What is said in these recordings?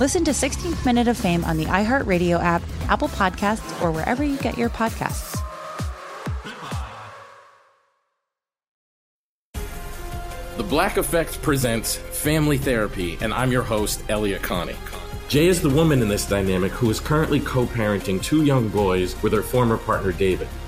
Listen to 16th Minute of Fame on the iHeartRadio app, Apple Podcasts, or wherever you get your podcasts. The Black Effect presents Family Therapy, and I'm your host, Elliott Connie. Jay is the woman in this dynamic who is currently co parenting two young boys with her former partner, David.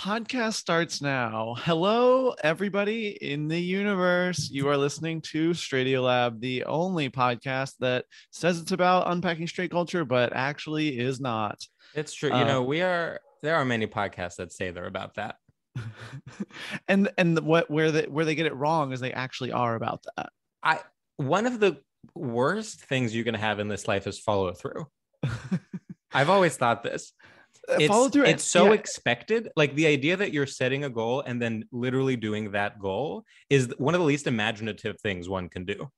Podcast starts now. Hello, everybody in the universe. You are listening to Stradio Lab, the only podcast that says it's about unpacking straight culture, but actually is not. It's true. You Uh, know, we are there are many podcasts that say they're about that. and and what where they where they get it wrong is they actually are about that. I one of the worst things you can have in this life is follow through. I've always thought this. It's, Follow through. it's so yeah. expected. Like the idea that you're setting a goal and then literally doing that goal is one of the least imaginative things one can do.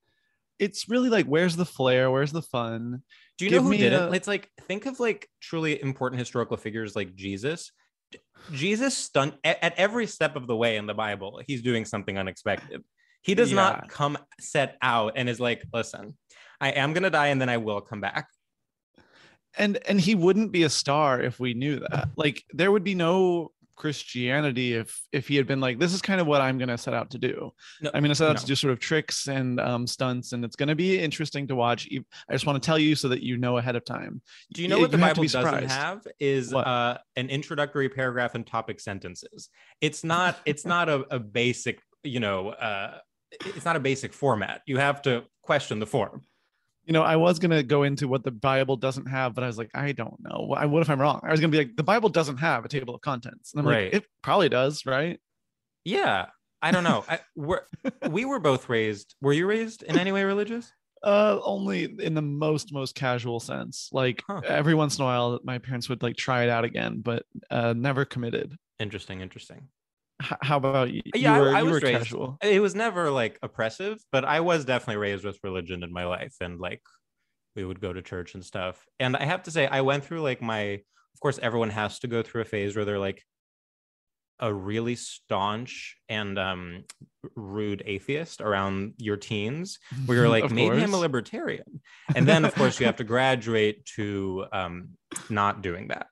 it's really like where's the flair? Where's the fun? Do you Give know who did a- it? It's like think of like truly important historical figures like Jesus. Jesus stunt at, every step of the way in the Bible, he's doing something unexpected. He does Yeah. not come set out and is like, listen, I am gonna die and then I will come back. And and he wouldn't be a star if we knew that like there would be no christianity if if he had been like this is kind of what i'm going to set out to do No, i'm going to set out no. to do sort of tricks and um, stunts and it's going to be interesting to watch i just want to tell you so that you know ahead of time Do you know Y- what the you Bible doesn't have is uh, an introductory paragraph and topic sentences. It's not. It's not a, a basic. You know, uh, it's not a basic format. You have to question the form. You know i was going to go into what the bible doesn't have but i was like i don't know what, what if i'm wrong i was going to be like the bible doesn't have a table of contents and i'm Right. like it probably does right Yeah, I don't know. I, we're, we were both raised. Were you raised in any way religious? Uh, only in the most most casual sense. Like Huh. every once in a while, my parents would like try it out again, but uh, never committed. Interesting. Interesting. How about you? Yeah, I- you were, I you was raised- casual. It was never like oppressive, but I was definitely raised with religion in my life, and like we would go to church and stuff. And I have to say, I went through like my. Of course, everyone has to go through a phase where they're like a really staunch and um, rude atheist around your teens, where you're like, maybe I'm a libertarian, and then of course you have to graduate to um, not doing that.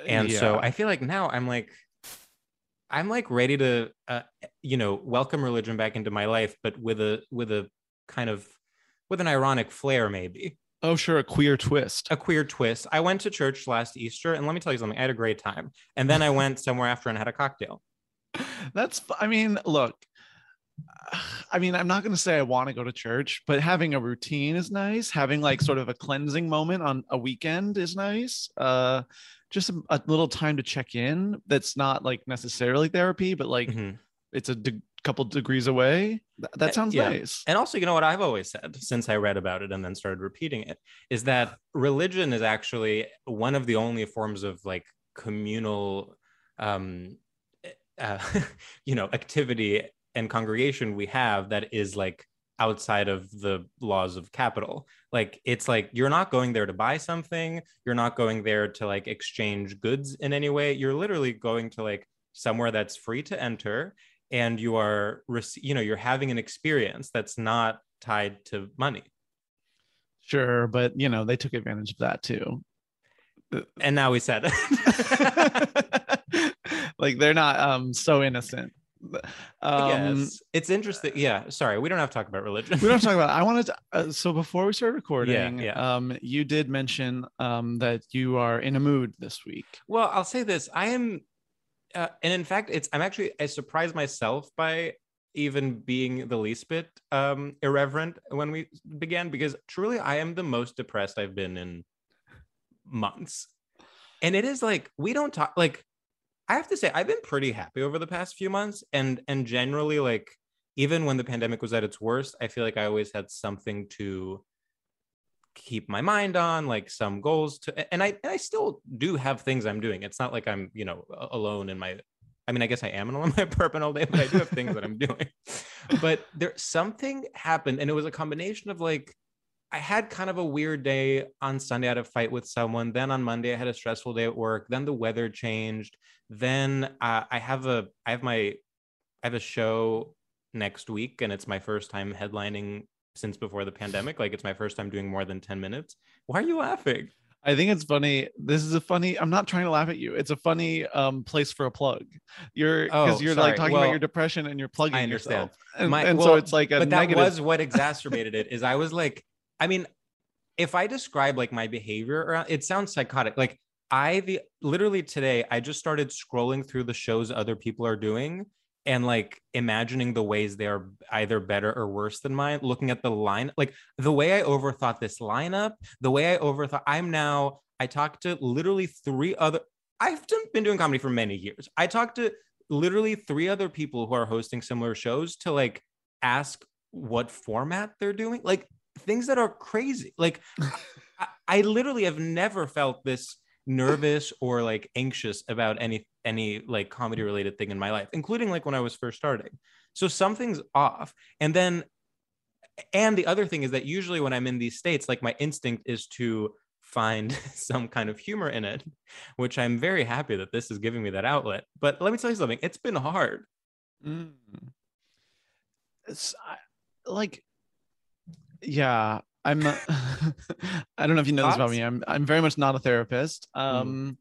and so i feel like now i'm like i'm like ready to uh, you know welcome religion back into my life but with a with a kind of with an ironic flair maybe oh sure, a queer twist. a queer twist i went to church last easter and let me tell you something i had a great time and then i went somewhere after and had a cocktail That's. I mean, look, I mean, I'm not going to say I want to go to church, but having a routine is nice. Having like sort of a cleansing moment on a weekend is nice. Uh, just a, a little time to check in. That's not like necessarily therapy, but like Mhm. it's a de- couple degrees away. Th- that Uh, sounds yeah. nice. And also, you know what I've always said since I read about it and then started repeating it is that religion is actually one of the only forms of like communal, um, uh, you know, activity and congregation we have that is like outside of the laws of capital. Like it's like you're not going there to buy something, you're not going there to like exchange goods in any way. You're literally going to like somewhere that's free to enter and you are you know you're having an experience that's not tied to money Sure, but you know they took advantage of that too. and now we said it like they're not um so innocent. Um, it's interesting yeah sorry we don't have to talk about religion we don't talk about. I wanted to. Uh, so before we start recording, yeah. um, you did mention um that you are in a mood this week. well i'll say this i am uh, and in fact it's i'm actually i surprised myself by even being the least bit um irreverent when we began because truly i am the most depressed i've been in months and it is like we don't talk like i have to say i've been pretty happy over the past few months and and generally like even when the pandemic was at its worst i feel like i always had something to keep my mind on like some goals to and i and i still do have things i'm doing. It's not like i'm you know alone in my i mean i guess i am alone in my apartment all day but i do have things that i'm doing. But there something happened and it was a combination of like I had kind of a weird day on Sunday. I had a fight with someone. Then on Monday, I had a stressful day at work. Then the weather changed. Then uh, I have a I have my I have a show next week, and it's my first time headlining since before the pandemic. Like it's my first time doing more than ten minutes. Why are you laughing? I think it's funny. This is a funny. I'm not trying to laugh at you. It's a funny um place for a plug. You're because Oh, you're sorry. like talking Well, about your depression and you're plugging I understand. yourself, and, My- and well, so it's like a but that negative. was what exacerbated it. Is I was like, I mean, if I describe like my behavior around, it sounds psychotic. Like I literally today, I just started scrolling through the shows other people are doing and like imagining the ways they are either better or worse than mine. Looking at the line, like the way I overthought this lineup, the way I overthought. I'm now. I talked to literally three other. I've been doing comedy for many years. I talked to literally three other people who are hosting similar shows to like ask what format they're doing like things that are crazy. Like I, I literally have never felt this nervous or like anxious about any any like comedy related thing in my life including like when i was first starting. So something's off. And then and the other thing is that usually when i'm in these states like my instinct is to find some kind of humor in it which i'm very happy that this is giving me that outlet. But let me tell you something it's been hard. Mm. It's I, like, yeah, I'm. I don't know if you know this about me. I'm. I'm very much not a therapist. Um,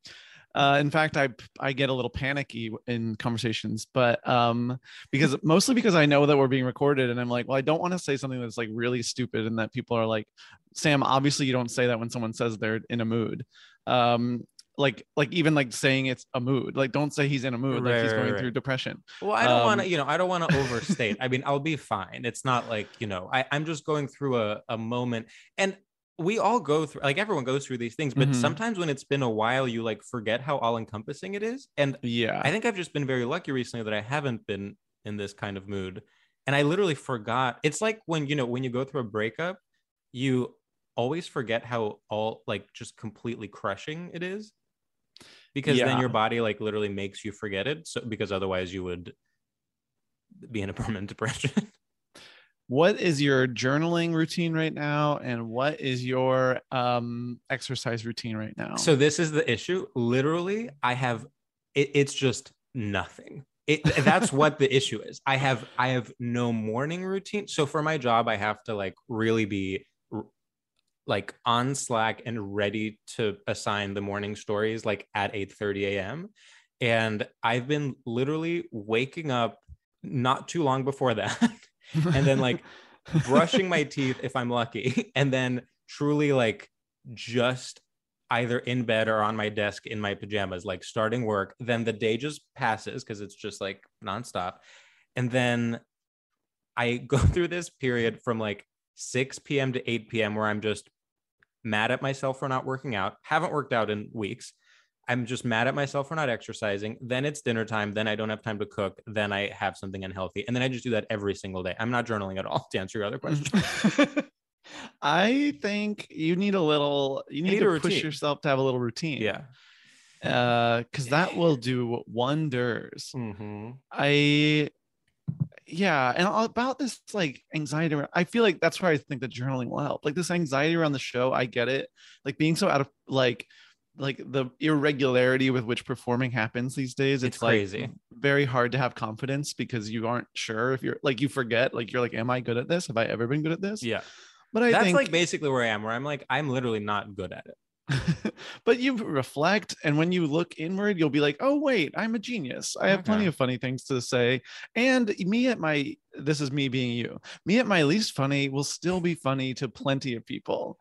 uh, in fact, I I get a little panicky in conversations, but um, because mostly because I know that we're being recorded, and I'm like, well, I don't want to say something that's like really stupid, and that people are like, Sam, obviously you don't say that when someone says they're in a mood. Um, like like even like saying it's a mood like don't say he's in a mood like he's going right, through depression Well, I don't want to, Um, you know, I don't want to overstate. I mean, I'll be fine. It's not like, you know, I, I'm just going through a, a moment and we all go through, like everyone goes through these things, but Mhm. sometimes when it's been a while, you like forget how all encompassing it is. And yeah I think I've just been very lucky recently that I haven't been in this kind of mood. And I literally forgot. It's like when, you know, when you go through a breakup, you always forget how all like just completely crushing it is. Because then your body like literally makes you forget it. So because otherwise you would be in a permanent depression. what is your journaling routine right now and what is your um exercise routine right now So this is the issue. Literally, I have it, it's just nothing. It, that's what the issue is. I have I have no morning routine. So for my job, I have to like really be like on Slack and ready to assign the morning stories like at 8 30 a.m. And I've been literally waking up not too long before that. and then like brushing my teeth if I'm lucky, and then truly like just either in bed or on my desk in my pajamas, like starting work. Then the day just passes because it's just like nonstop. And then I go through this period from like 6 p.m. to 8 p.m. where I'm just mad at myself for not working out. Haven't worked out in weeks. I'm just mad at myself for not exercising. Then it's dinner time. Then I don't have time to cook. Then I have something unhealthy. And then I just do that every single day. I'm not journaling at all to answer your other question. I think you need a little. You need, need to push yourself to have a little routine. yeah. Uh, because that will do wonders. Mm-hmm. I yeah, and about this like anxiety. around- I feel like that's where I think that journaling will help. Like this anxiety around the show, I get it. Like being so out of like like the irregularity with which performing happens these days. It's, It's like crazy. very hard to have confidence because you aren't sure if you're like you forget. Like you're like, am I good at this? Have I ever been good at this? Yeah. But I That's think like basically where I am, where I'm like, I'm literally not good at it. but you reflect and when you look inward you'll be like oh wait i'm a genius i have plenty of funny things to say and me at my this is me being you me at my least funny will still be funny to plenty of people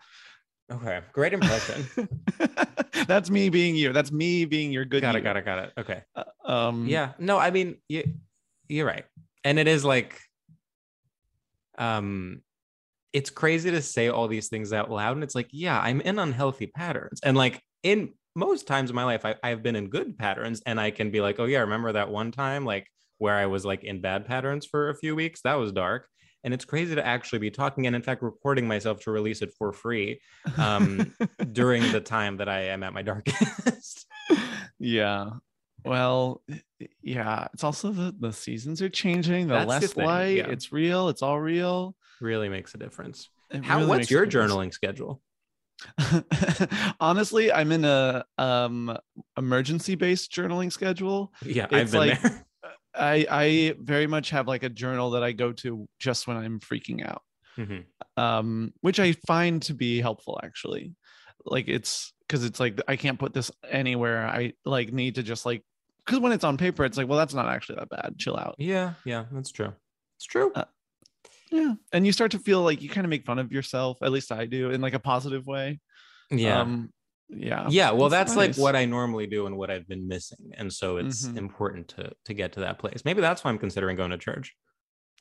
Okay. Great impression. that's me being you that's me being your good got it, you. got it, got it. Okay. Uh, um Yeah. No, I mean, you, you're right. And it is like, um, it's crazy to say all these things out loud. And it's like, yeah, I'm in unhealthy patterns. And like in most times in my life, I, I've been in good patterns and I can be like, oh, yeah, remember that one time, like where I was like in bad patterns for a few weeks? That was dark. And it's crazy to actually be talking and, in fact, recording myself to release it for free um, during the time that I am at my darkest. yeah well yeah it's also the the seasons are changing the That's the less thing, light yeah. it's real it's all real really makes a difference. It How? really what's your journaling schedule? honestly i'm in a um emergency based journaling schedule Yeah, I've been like- there. i i very much have like a journal that i go to just when i'm freaking out Mhm. um which i find to be helpful actually like it's because it's like i can't put this anywhere i like need to just like because when it's on paper it's like well that's not actually that bad chill out Yeah, yeah, that's true. It's true. Uh, yeah and you start to feel like you kind of make fun of yourself at least i do in like a positive way yeah. um yeah yeah, well, it's that's like what I normally do and what I've been missing, and so it's Mhm. important to to get to that place. Maybe that's why I'm considering going to church.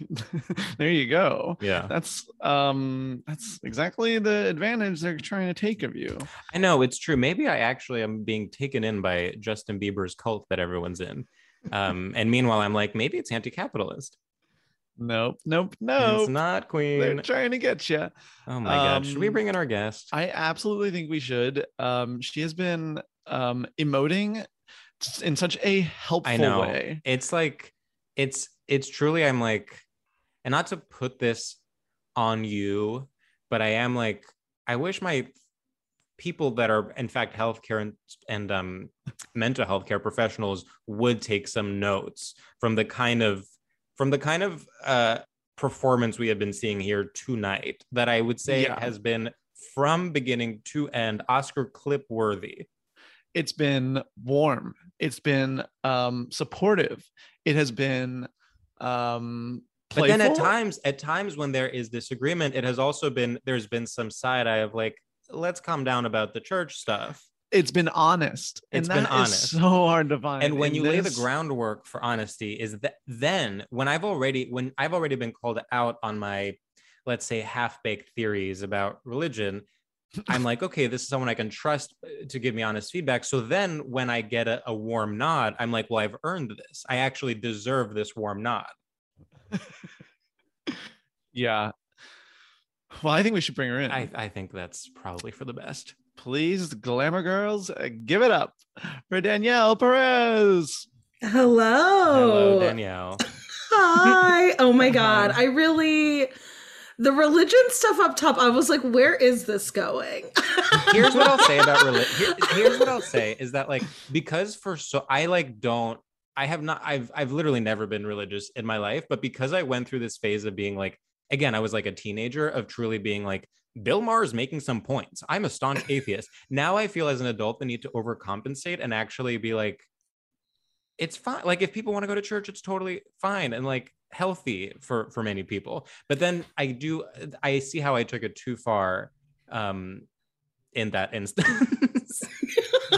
there you go Yeah, that's um that's exactly the advantage they're trying to take of you I know it's true. Maybe I actually am being taken in by Justin Bieber's cult that everyone's in, um, and meanwhile, I'm like, maybe it's anti-capitalist. nope nope no. It's not Queen. they're trying to get you Oh my god! Should we Um, bring in our guest? i absolutely think we should um she has been um emoting in such a helpful I know. way It's like it's it's truly I'm like and not to put this on you, but I am like I wish my people that are in fact healthcare and, and um mental health care professionals would take some notes from the kind of from the kind of uh performance we have been seeing here tonight that I would say Yeah. has been from beginning to end Oscar clip worthy. it's been warm it's been um supportive it has been um But then at times, at times when there is disagreement, it has also been there's been some side eye of like, let's calm down about the church stuff. it's been honest and It's been that is honest. so hard to find And when you lay the groundwork for honesty, is that then when I've already when I've already been called out on my, let's say, half-baked theories about religion, I'm like, okay, this is someone I can trust uh, to give me honest feedback. So then when I get a, a warm nod, I'm like, well, I've earned this. I actually deserve this warm nod. yeah well i think we should bring her in I, I think that's probably for the best. please glamour girls uh, give it up for danielle perez Hello. Hello, Danielle. Hi. Oh my God. I really, the religion stuff up top, I was like, where is this going? here's what I'll say about religion. here's what I'll say is that like because for so I like don't I have not I've I've literally never been religious in my life, but because I went through this phase of being like again I was like a teenager of truly being like Bill Maher is making some points. I'm a staunch atheist. Now I feel as an adult the need to overcompensate and actually be like it's fine. Like if people want to go to church, it's totally fine and like healthy for for many people. But then I do I see how I took it too far um in that instance.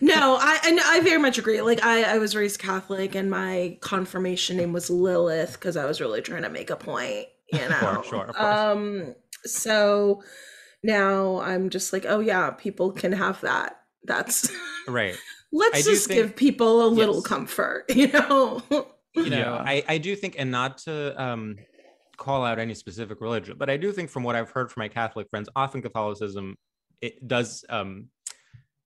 no, I and I very much agree. Like I, I was raised Catholic, and my confirmation name was Lilith because I was really trying to make a point. You know, Sure, sure, um. So now I'm just like, oh yeah, people can have that. That's right. let's I just think- give people a little Yes. comfort. You know. You know Yeah. I, I do think and not to um call out any specific religion but i do think from what i've heard from my catholic friends often catholicism it does um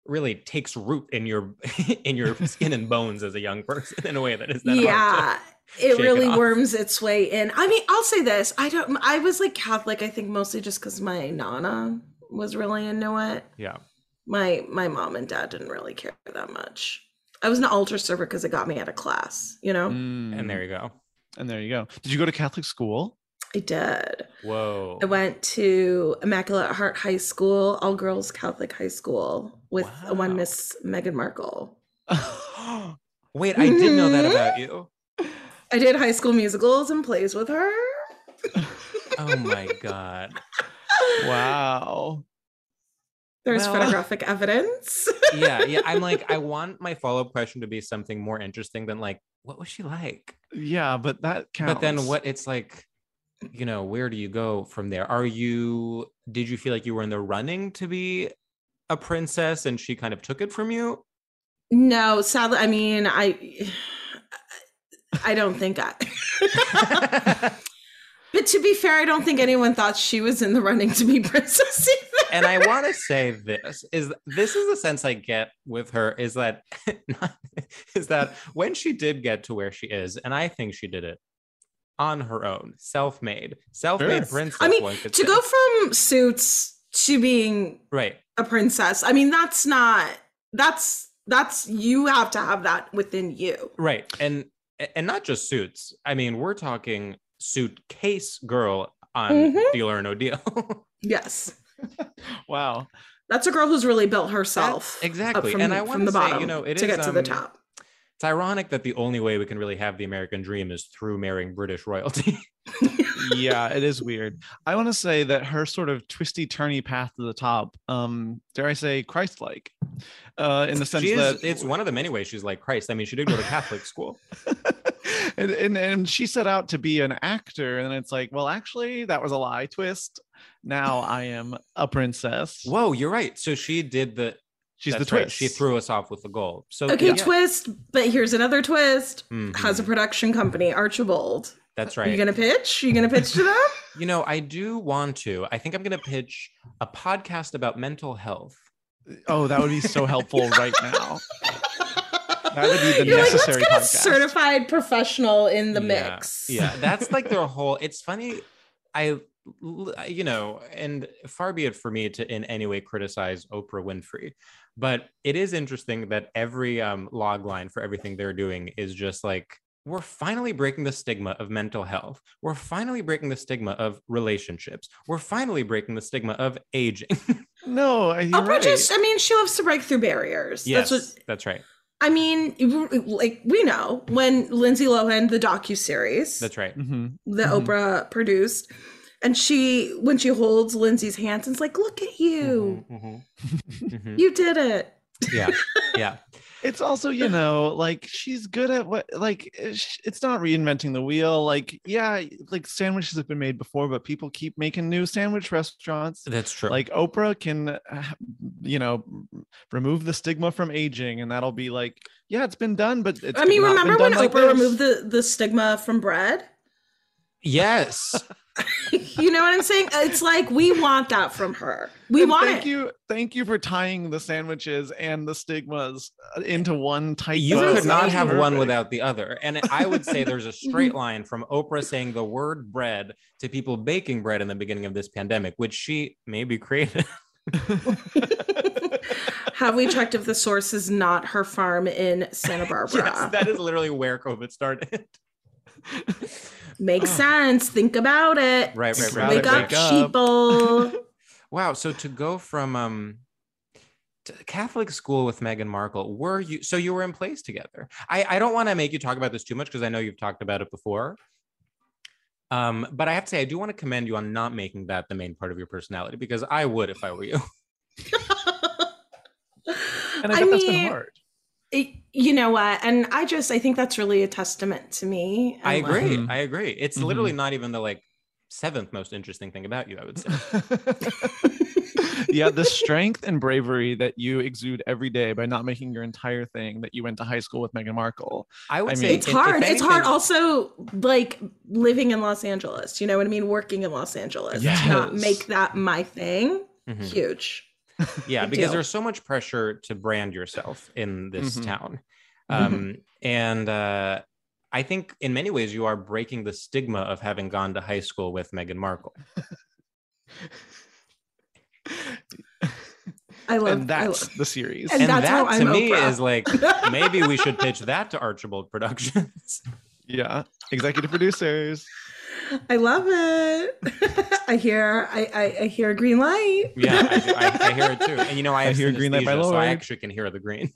really takes root in your in your skin and bones as a young person in a way that is then hard yeah it really off. worms its way in i mean i'll say this i don't i was like catholic i think mostly just because my nana was really into it yeah my my mom and dad didn't really care that much i was an altar server because it got me out of class you know? Mm, and there you go. And there you go. Did you go to Catholic school? i did. Whoa. I went to immaculate heart high school all girls catholic high school with one miss meghan markle. Wait i did know that about you. I did high school musicals and plays with her. Oh my god. Wow. There's Well- photographic evidence. Yeah yeah i'm like i want my follow-up question to be something more interesting than like what was she like? Yeah, but that counts. but then what it's like you know where do you go from there? Are you did you feel like you were in the running to be a princess and she kind of took it from you? No, sadly, I mean, I I don't think I But to be fair, I don't think anyone thought she was in the running to be princess either. and i want to say this is this is the sense i get with her is that is that when she did get to where she is and i think she did it on her own self-made self-made Sure. princess I mean, one to say. go from suits to being right a princess, I mean, that's not that's that's you have to have that within you. right and and not just suits i mean we're talking suitcase girl on Mhm. deal or no deal Yes. wow. That's a girl who's really built herself. That's- exactly. from, and I want to say, you know, it to is, get to the um, top. It's ironic that the only way we can really have the American dream is through marrying British royalty. yeah, it is weird. I want to say that her sort of twisty turny path to the top, um, dare I say, Christ-like, uh, in the sense is, that it's one of the many ways she's like Christ. I mean, she did go to Catholic school. And, and and she set out to be an actor, and it's like, well, actually, that was a lie twist. Now I am a princess. Whoa, you're right. So she did the. She's the that's right, twist. She threw us off with the goal. So Okay, yeah, twist, but here's another twist. Mhm. Has a production company, Archewell. That's right. Are right. you gonna pitch? you gonna pitch to them? You know, I do want to. I think I'm going to pitch a podcast about mental health. Oh, that would be so helpful right now. That would be the You're like, let's necessary get a certified professional in the Yeah, mix. Yeah, that's like their whole. It's funny. I, you know, and far be it for me to in any way criticize Oprah Winfrey, but it is interesting that every um, log line for everything they're doing is just like. We're finally breaking the stigma of mental health. We're finally breaking the stigma of relationships. We're finally breaking the stigma of aging. No, you're Oprah right. just, I mean, she loves to break through barriers. yes, That's what that's right. I mean. Like we know when Lindsay Lohan, the docu series That's right. Mhm. that Mhm. Oprah produced, and she when she holds Lindsay's hands, and it's like, look at you, Mhm, mhm, mhm. you did it. Yeah, yeah. It's also, you know, like she's good at what, like, it's it's not reinventing the wheel. Like, yeah, like sandwiches have been made before, but people keep making new sandwich restaurants. That's true. Like Oprah can, uh, you know, remove the stigma from aging, and that'll be like, yeah, it's been done, but it's I mean, remember when like Oprah this. removed the the stigma from bread? yes. you know what I'm saying? It's like we want that from her. We And want thank it. you, thank you for tying the sandwiches and the stigmas uh, into one tight. You bow. could not That's have one without the other. And I would say there's a straight line from Oprah saying the word bread to people baking bread in the beginning of this pandemic, which she maybe created. Have we checked if the source is not her farm in Santa Barbara? yes, that is literally where COVID started. Makes sense. Think about it. Right, right, right. about Wake it, up, wake up. sheeple. Wow. So to go from um to Catholic school with Meghan Markle, were you so you were in place together? I, I don't want to make you talk about this too much because I know you've talked about it before. Um, but I have to say, I do want to commend you on not making that the main part of your personality because I would if I were you. And I I bet that's been mean, hard. It- you know what? And I just I think that's really a testament to me. I agree. like, I agree. It's literally not even the like seventh most interesting thing about you, I would say. yeah, the strength and bravery that you exude every day by not making your entire thing that you went to high school with Meghan Markle. I would I say mean- it's if- if hard. it's hard also like living in Los Angeles. You know what I mean? Working in Los Angeles. To not make that my thing. Mhm. Huge. yeah because deal. there's so much pressure to brand yourself in this Mhm. town um and uh i think in many ways you are breaking the stigma of having gone to high school with Meghan Markle. I love and I that's love- the series. And And, that's how that to I'm me Oprah. is like maybe we should pitch that to Archewell Productions. yeah, executive producers. I love it. I hear I, I I hear a green light. Yeah, I, I, I hear it too. And you know, I, I hear green light by synesthesia, so I actually can hear the green.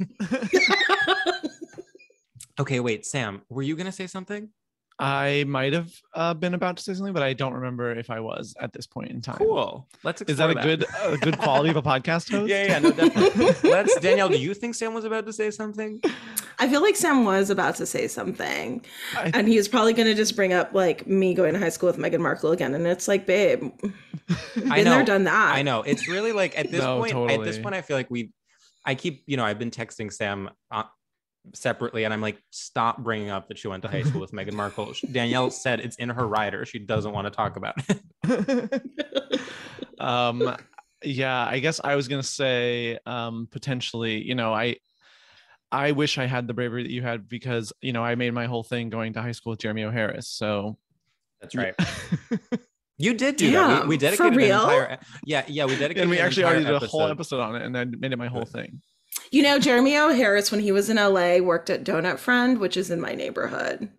okay, wait, Sam, were you gonna say something? I might have uh, been about to say something, but I don't remember if I was at this point in time. Cool. Let's. Is that a explore good a good quality of a podcast host? Yeah, yeah, no, definitely. Let's. Danielle, do you think Sam was about to say something? I feel like Sam was about to say something, I- and he was probably going to just bring up like me going to high school with Meghan Markle again, and it's like, babe, been I know. there, done that. I know. It's really like at this No, point. At this point, I feel like we. I keep, you know, I've been texting Sam uh, separately, and I'm like, stop bringing up that she went to high school with Meghan Markle. Danielle said it's in her rider. She doesn't want to talk about it. um yeah i guess i was gonna say um potentially you know i i wish i had the bravery that you had because you know i made my whole thing going to high school with jeremy o. harris so That's right. You did do that. We, Damn, we for dedicated an real? entire. Yeah, yeah, we dedicated. and we actually entire already did a whole episode on it and then made it my whole thing You know, Jeremy O. Harris, when he was in LA, worked at Donut Friend, which is in my neighborhood.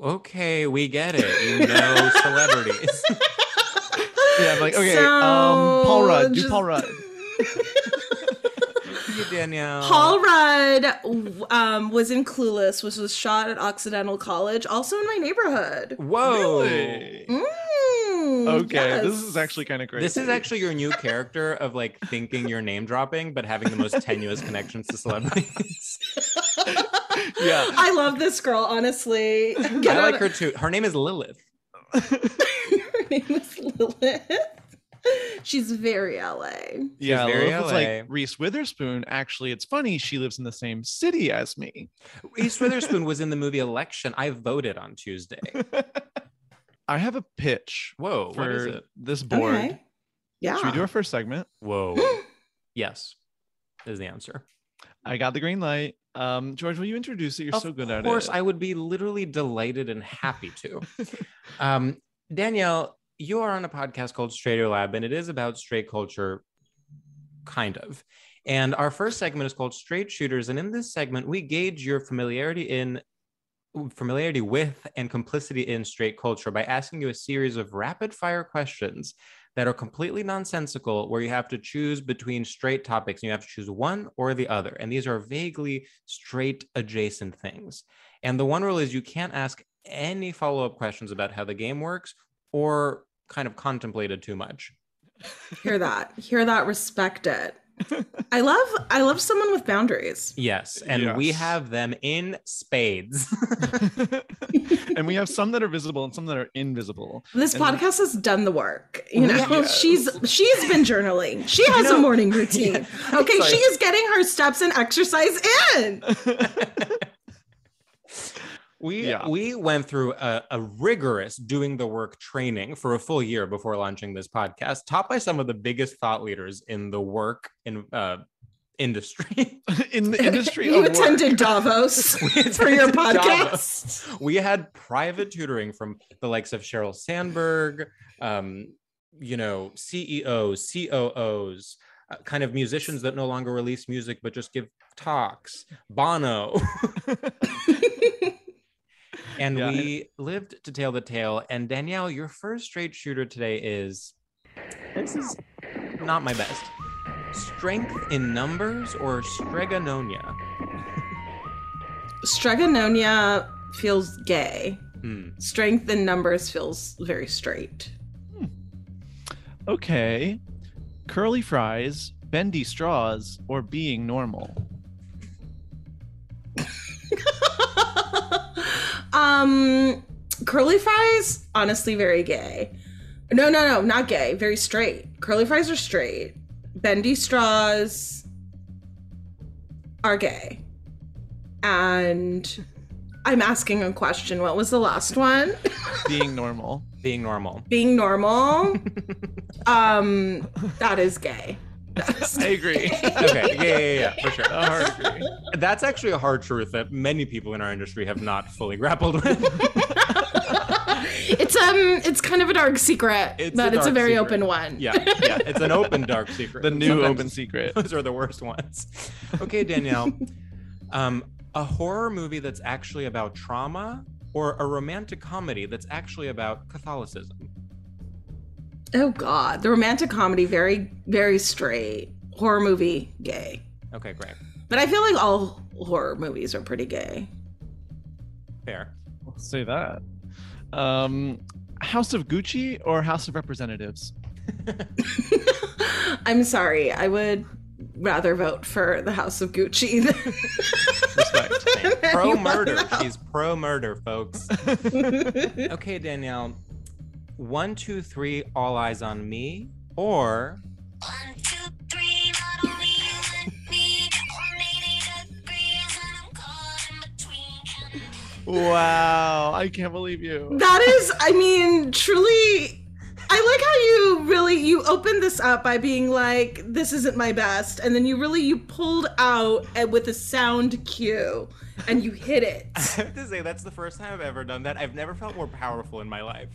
Okay, we get it. You know celebrities. yeah i'm like okay um paul rudd do paul rudd You, Danielle. Paul Rudd um, was in Clueless, which was shot at Occidental College, also in my neighborhood. Whoa. Really? Mm, okay this is actually kind of crazy. This is actually your new character of like thinking you're name dropping, but having the most tenuous connections to celebrities. yeah I love this girl, honestly. I like her too. Her name is Lilith. Her name is Lilith. She's very LA. yeah very Lilith was LA. like reese witherspoon actually it's funny she lives in the same city as me Reese Witherspoon was in the movie Election. I voted on Tuesday. i have a pitch Whoa, for what is it? this board Okay. Yeah. should we do our first segment Whoa. yes, is the answer. I got the green light. Um, George, will you introduce it? You're of so good at it. Of course, I would be literally delighted and happy to. um, Danielle, you are on a podcast called Stradio Lab, and it is about straight culture, kind of. And our first segment is called Straight Shooters, and in this segment, we gauge your familiarity in familiarity with and complicity in straight culture by asking you a series of rapid fire questions that are completely nonsensical where you have to choose between straight topics and you have to choose one or the other and these are vaguely straight adjacent things and the one rule is you can't ask any follow-up questions about how the game works or kind of contemplated too much Hear that. Hear that. Respect it. I love I love someone with boundaries. yes and we have them in spades and we have some that are visible and some that are invisible. This And- podcast has done the work. You mm-hmm. know, Yes. she's she's been journaling. She has a know- morning routine. Okay, Sorry. she is getting her steps and exercise in. We Yeah. we went through a, a rigorous doing the work training for a full year before launching this podcast, taught by some of the biggest thought leaders in the work in uh, industry. in the industry you of work. attended Davos We for your podcast. Davos. We had private tutoring from the likes of Sheryl Sandberg, um, you know, CEOs, COOs. Uh, kind of musicians that no longer release music but just give talks bono and Yeah, we lived to tell the tale. And Danielle, your first straight shooter today is this is not my best. Strength in numbers or stregononia? Stregononia feels gay. Hmm. Strength in numbers feels very straight. Okay. Curly fries bendy straws, or being normal? Um, curly fries, honestly, very gay. No, no, no, not gay. Very straight. Curly fries are straight. Bendy straws are gay. And I'm asking a question. What was the last one? Being normal. Being normal. Being normal. um, that is gay. I agree. okay, yeah, yeah, yeah, for sure. A hard agree. That's actually a hard truth that many people in our industry have not fully grappled with. it's um it's kind of a dark secret, It's but a it's a very secret. open one. yeah, yeah, it's an open dark secret. The new Sometimes open secret. Those are the worst ones. Okay, Danielle. Um, a horror movie that's actually about trauma, or a romantic comedy that's actually about Catholicism. Oh god, the romantic comedy very very straight. Horror movie gay. Okay, great, But I feel like all horror movies are pretty gay. fair. I'll say that. Um, House of Gucci or House of Representatives? I'm sorry. I would rather vote for the House of Gucci. than- Respect. Pro murder. She's pro murder, folks. okay, Danielle. One, two, three, all eyes on me, or One, two, three, not only you and me. 180 degrees and I'm caught in between. Wow, I can't believe you. that is, I mean, truly. I like how you really you opened this up by being like, "This isn't my best," and then you really you pulled out with a sound cue and you hit it. I have to say that's the first time I've ever done that. I've never felt more powerful in my life.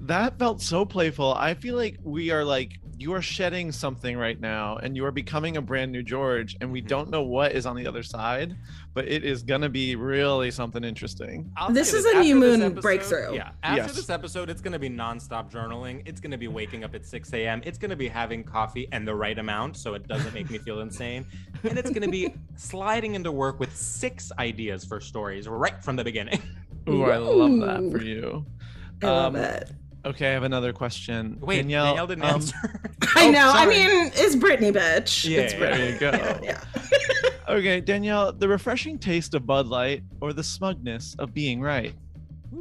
That felt so playful. I feel like we are like you are shedding something right now and you are becoming a brand new George and we don't know what is on the other side, but it is going to be really something interesting. I'll This say is a new this moon breakthrough. Yeah, after Yes. this episode, it's gonna be nonstop journaling. It's gonna be waking up at 6 a.m. It's gonna be having coffee and the right amount so it doesn't make me feel insane. And it's gonna be sliding into work with six ideas for stories right from the beginning. Ooh, I love that for you. I love Um, it. Okay, I have another question. Wait, Danielle, Danielle, didn't um, answer. I oh, know. I mean, it's Britney, bitch. Yeah, it's Britney. There you go. yeah. Okay, Danielle, the refreshing taste of Bud Light or the smugness of being right?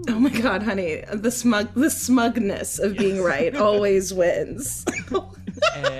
Oh my god, honey, the smug, the smugness of being right always wins. Uh,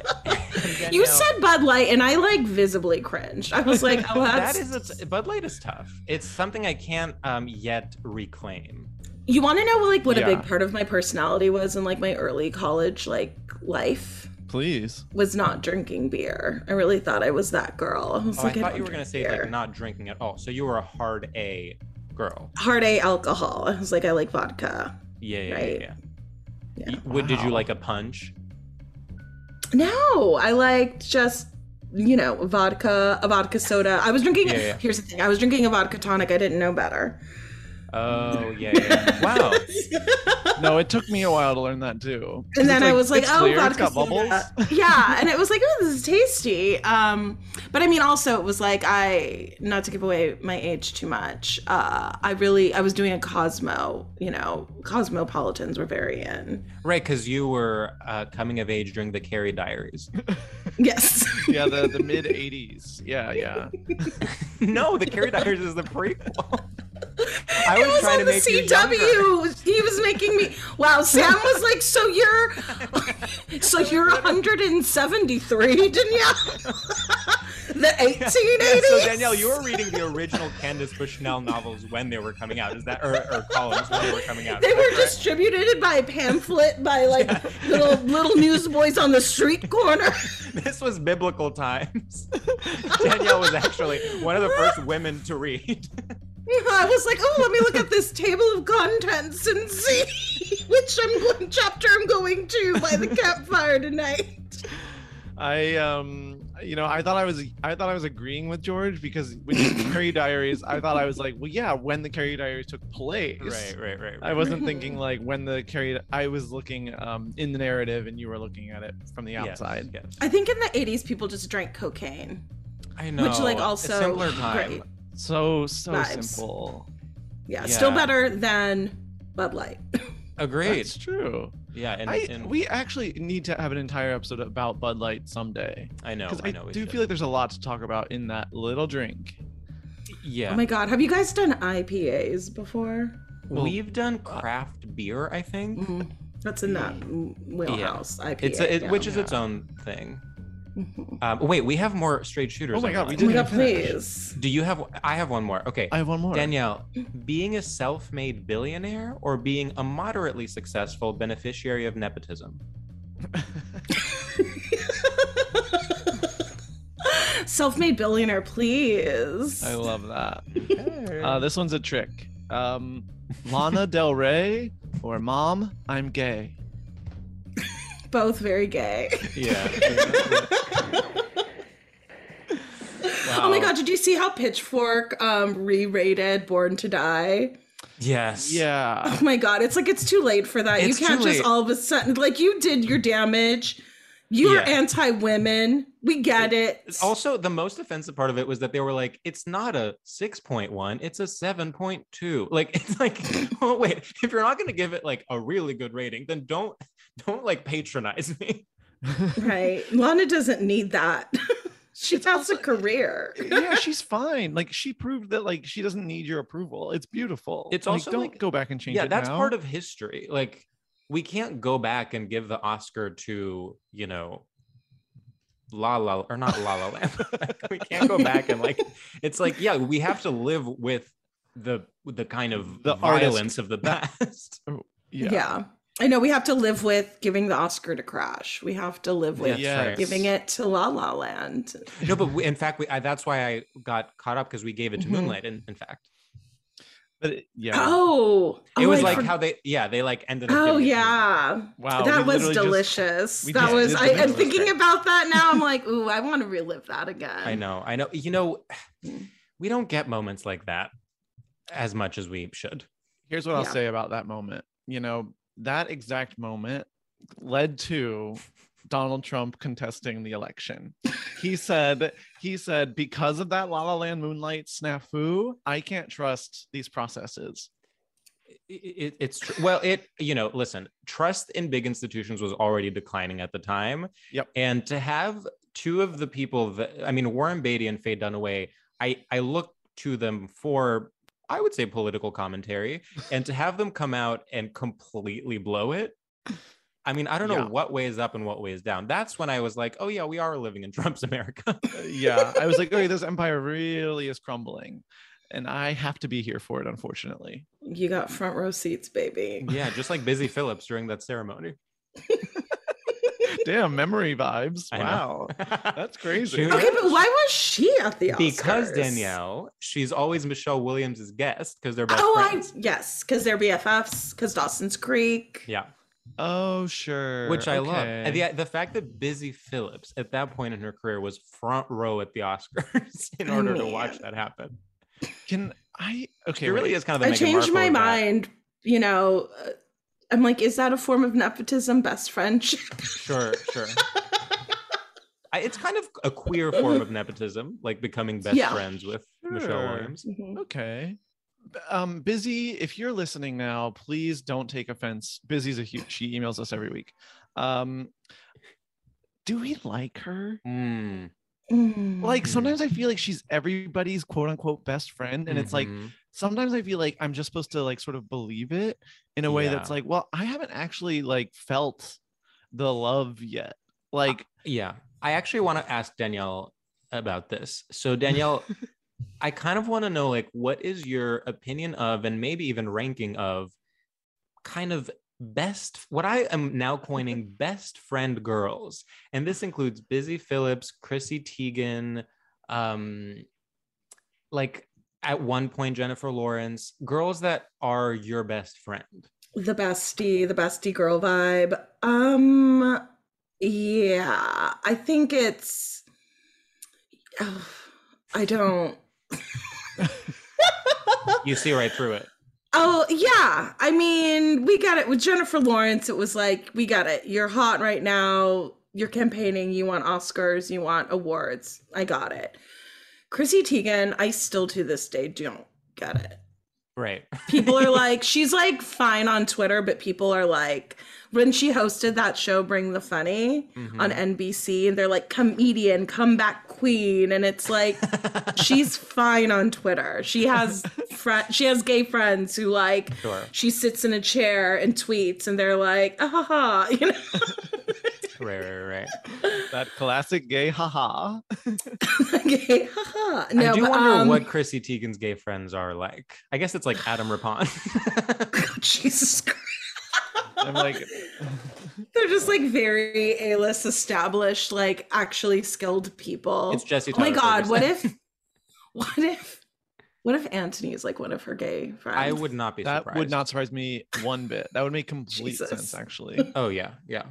you said Bud Light, and I like visibly cringed. I was like, oh, that that's. is a, Bud Light is tough. It's something I can't um, yet reclaim. You want to know like what a big part of my personality was in like my early college like life Please. was not drinking beer. I really thought I was that girl. I was Oh, like, I thought don't you were gonna drink say beer. like not drinking at all. So you were a hard A girl. hard A alcohol. I was like, I like vodka. Yeah, yeah, Right. yeah. Yeah. yeah. What did you like a punch? No, I liked just you know vodka, a vodka soda. I was drinking. Yeah, yeah. Here's the thing: I was drinking a vodka tonic. I didn't know better. Oh yeah, yeah. Wow. No, it took me a while to learn that too. And then it's I was like, it's "Oh, clear, vodka it's got bubbles. soda." yeah, and it was like, "Oh, this is tasty." Um, but I mean, also it was like I, not to give away my age too much. Uh, I really, I was doing a Cosmo. You know, cosmopolitans were very in. Right, because you were uh, coming of age during the Carrie Diaries. Yes. yeah, the, the mid 80s. Yeah, yeah. no, the Carrie Diaries is the prequel. I it was was trying on to the make you CW. He was making me. Wow, Sam was like, "So you're, so you're 173, didn't you?" the 1880s. Yeah, so Danielle, you were reading the original Candace Bushnell novels when they were coming out. Is that or, or columns when they were coming out? They were correct? distributed by pamphlet by like little little newsboys on the street corner. This was biblical times. Danielle was actually one of the first women to read. I was like, oh, let me look at this table of contents and see which I'm going chapter I'm going to by the campfire tonight. I um you know, I thought I was I thought I was agreeing with George because with you said Carrie Diaries, I thought I was like, well yeah, when the Carrie Diaries took place. Right, right, right. I wasn't thinking like when the Carrie I was looking um in the narrative and you were looking at it from the outside. yes. I think in the 80s people just drank cocaine. I know. Which, like, a also simpler time. great. So so Vibes. simple. Yeah, still better than Bud Light. Agreed. That's true. Yeah, and, I, and we actually need to have an entire episode about Bud Light someday. I know, Because I I, know. we do should. feel like there's a lot to talk about in that little drink. yeah. Oh my god, have you guys done IPAs before? Well, We've done craft beer, I think. Mhm. That's in that mm, wheelhouse. IPA, It's a, it, yeah. which is its own thing. Um, wait, we have more straight shooters. Oh my God, we line. Oh my god, please. Do you have? I have one more. Okay, I have one more. Danielle, being a self-made billionaire or being a moderately successful beneficiary of nepotism? Self-made billionaire, please. I love that. Uh, this one's a trick. Um, Lana Del Rey or Mom, I'm gay. Both very gay. Yeah. Oh my god, did you see how Pitchfork um re-rated Born to Die? Yes. Yeah. Oh my god, it's like it's too late for that. It's you can't just all of a sudden like you did your damage. You're Yeah. anti-women. We get it. Also, the most offensive part of it was that they were like, "It's not a six point one; it's a seven point two. Like, it's like, oh wait, if you're not going to give it like a really good rating, then don't don't like patronize me. right. Lana doesn't need that. she It's has also- a career. yeah, she's fine. Like she proved that like she doesn't need your approval. It's beautiful. It's Like, also, don't like- go back and change yeah, it. that's now. part of history. Like, we can't go back and give the Oscar to you know. La La or not La La Land. we can't go back and like it's like yeah we have to live with the the kind of The artist. violence of the past. Oh, yeah. I know we have to live with giving the Oscar to Crash. We have to live with That's right. giving it to La La Land. no, but we, in fact, we, I, that's why I got caught up because we gave it to Mhm. Moonlight. In, in fact, But it- yeah. Oh, it oh, was I like for- how they, yeah, they like ended up. Oh giving it yeah. Wow, that was literally just- delicious. that was I, am delicious. thinking about that now. I'm like, ooh, I want to relive that again. I know, I know. You know, we don't get moments like that as much as we should. Here's what I'll say about that moment. You know, that exact moment led to Donald Trump contesting the election. He said, he said, because of that La La Land Moonlight snafu, I can't trust these processes. It, it, it's tr- well, it you know, listen, trust in big institutions was already declining at the time. Yep. And to have two of the people that I mean, Warren Beatty and Faye Dunaway, I I look to them for I would say political commentary, and to have them come out and completely blow it. I mean, I don't know Yeah. what way is up and what way is down. That's when I was like, oh yeah, we are living in Trump's America. Uh, yeah, I was like, okay, this empire really is crumbling. And I have to be here for it, unfortunately. You got front row seats, baby. yeah, just like Busy Phillips during that ceremony. Damn, memory vibes. Wow. That's crazy. She- Okay, but why was she at the Oscars? because Danielle, she's always Michelle Williams' guest because they're best Oh, friends. I yes, because they're BFFs. Because Dawson's Creek. Yeah, Oh, sure. which I love. And the the fact that Busy Phillips at that point in her career was front row at the Oscars in I order to watch that happen. Can I? Okay, It really wait. is kind of the I Meghan changed Markle my of that. mind. You know, uh, I'm like, is that a form of nepotism? Best friendship? Sure, sure. I, it's kind of a queer form of nepotism, like becoming best Yeah. friends with Michelle Sure. Williams. Mhm. Okay. Um, Busy, if you're listening now, please don't take offense. Busy's a huge. She emails us every week. Um, do we like her? Mm, Mm. Like sometimes I feel like she's everybody's quote unquote best friend, and it's like mhm. Sometimes I feel like I'm just supposed to like sort of believe it in a way that's like, well, I haven't actually like felt the love yet. Like, Yeah, I actually want to ask Danielle about this. So Danielle, I kind of want to know like what is your opinion of and maybe even ranking of kind of best what I am now coining best friend girls. And this includes Busy Phillips, Chrissy Teigen, um like at one point Jennifer Lawrence, girls that are your best friend. the bestie, the bestie girl vibe. Um, yeah, I think it's. oh, I don't. You see right through it. Oh yeah, I mean, we got it with Jennifer Lawrence. It was like we got it. You're hot right now. You're campaigning. You want Oscars. You want awards. I got it. Chrissy Teigen, I still to this day don't get it. Right. People are like, she's like fine on Twitter, but people are like, when she hosted that show, Bring the Funny Mhm. on NBC, and they're like, comedian, comeback queen. And it's like, she's fine on Twitter. She has fri- she has gay friends who like, Sure. she sits in a chair and tweets, and they're like, ah ha ha, you know? Right, right, right. That classic gay haha. gay, ha ha. No, I do but, wonder um, what Chrissy Teigen's gay friends are like. I guess it's like Adam Rippon. Jesus Christ. I'm like, They're just like very A-list established, like actually skilled people. It's Jesse Oh my god, what if what if what if Anthony is like one of her gay friends? I would not be that surprised. would not surprise me one bit. That would make complete Jesus. sense, actually. Oh yeah, yeah.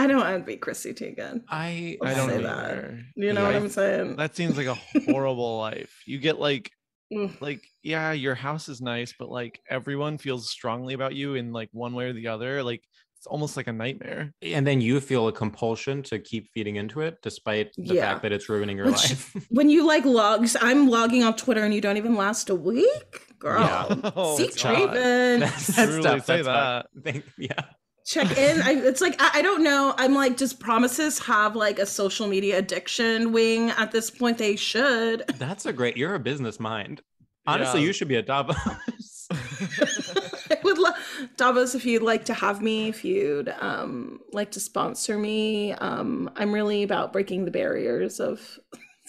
I don't envy Chrissy Teigen. I I Let's don't say either. that. You know what I'm saying? That seems like a horrible life. You get like Mm. like yeah, your house is nice, but like everyone feels strongly about you in like one way or the other. Like it's almost like a nightmare. and then you feel a compulsion to keep feeding into it despite the Yeah. fact that it's ruining your Which- life. When you like logs, I'm logging off Twitter and you don't even last a week, girl. Yeah. Oh, Seek treatment. That's, Truly tough, say that's tough. Thank- yeah. Check in. I, it's like I, I don't know. I'm like, does promises have like a social media addiction wing at this point? They should. That's a great. You're a business mind. Honestly, Yeah. you should be a Davos. I would love Davos if you'd like to have me, if you'd um like to sponsor me. Um, I'm really about breaking the barriers of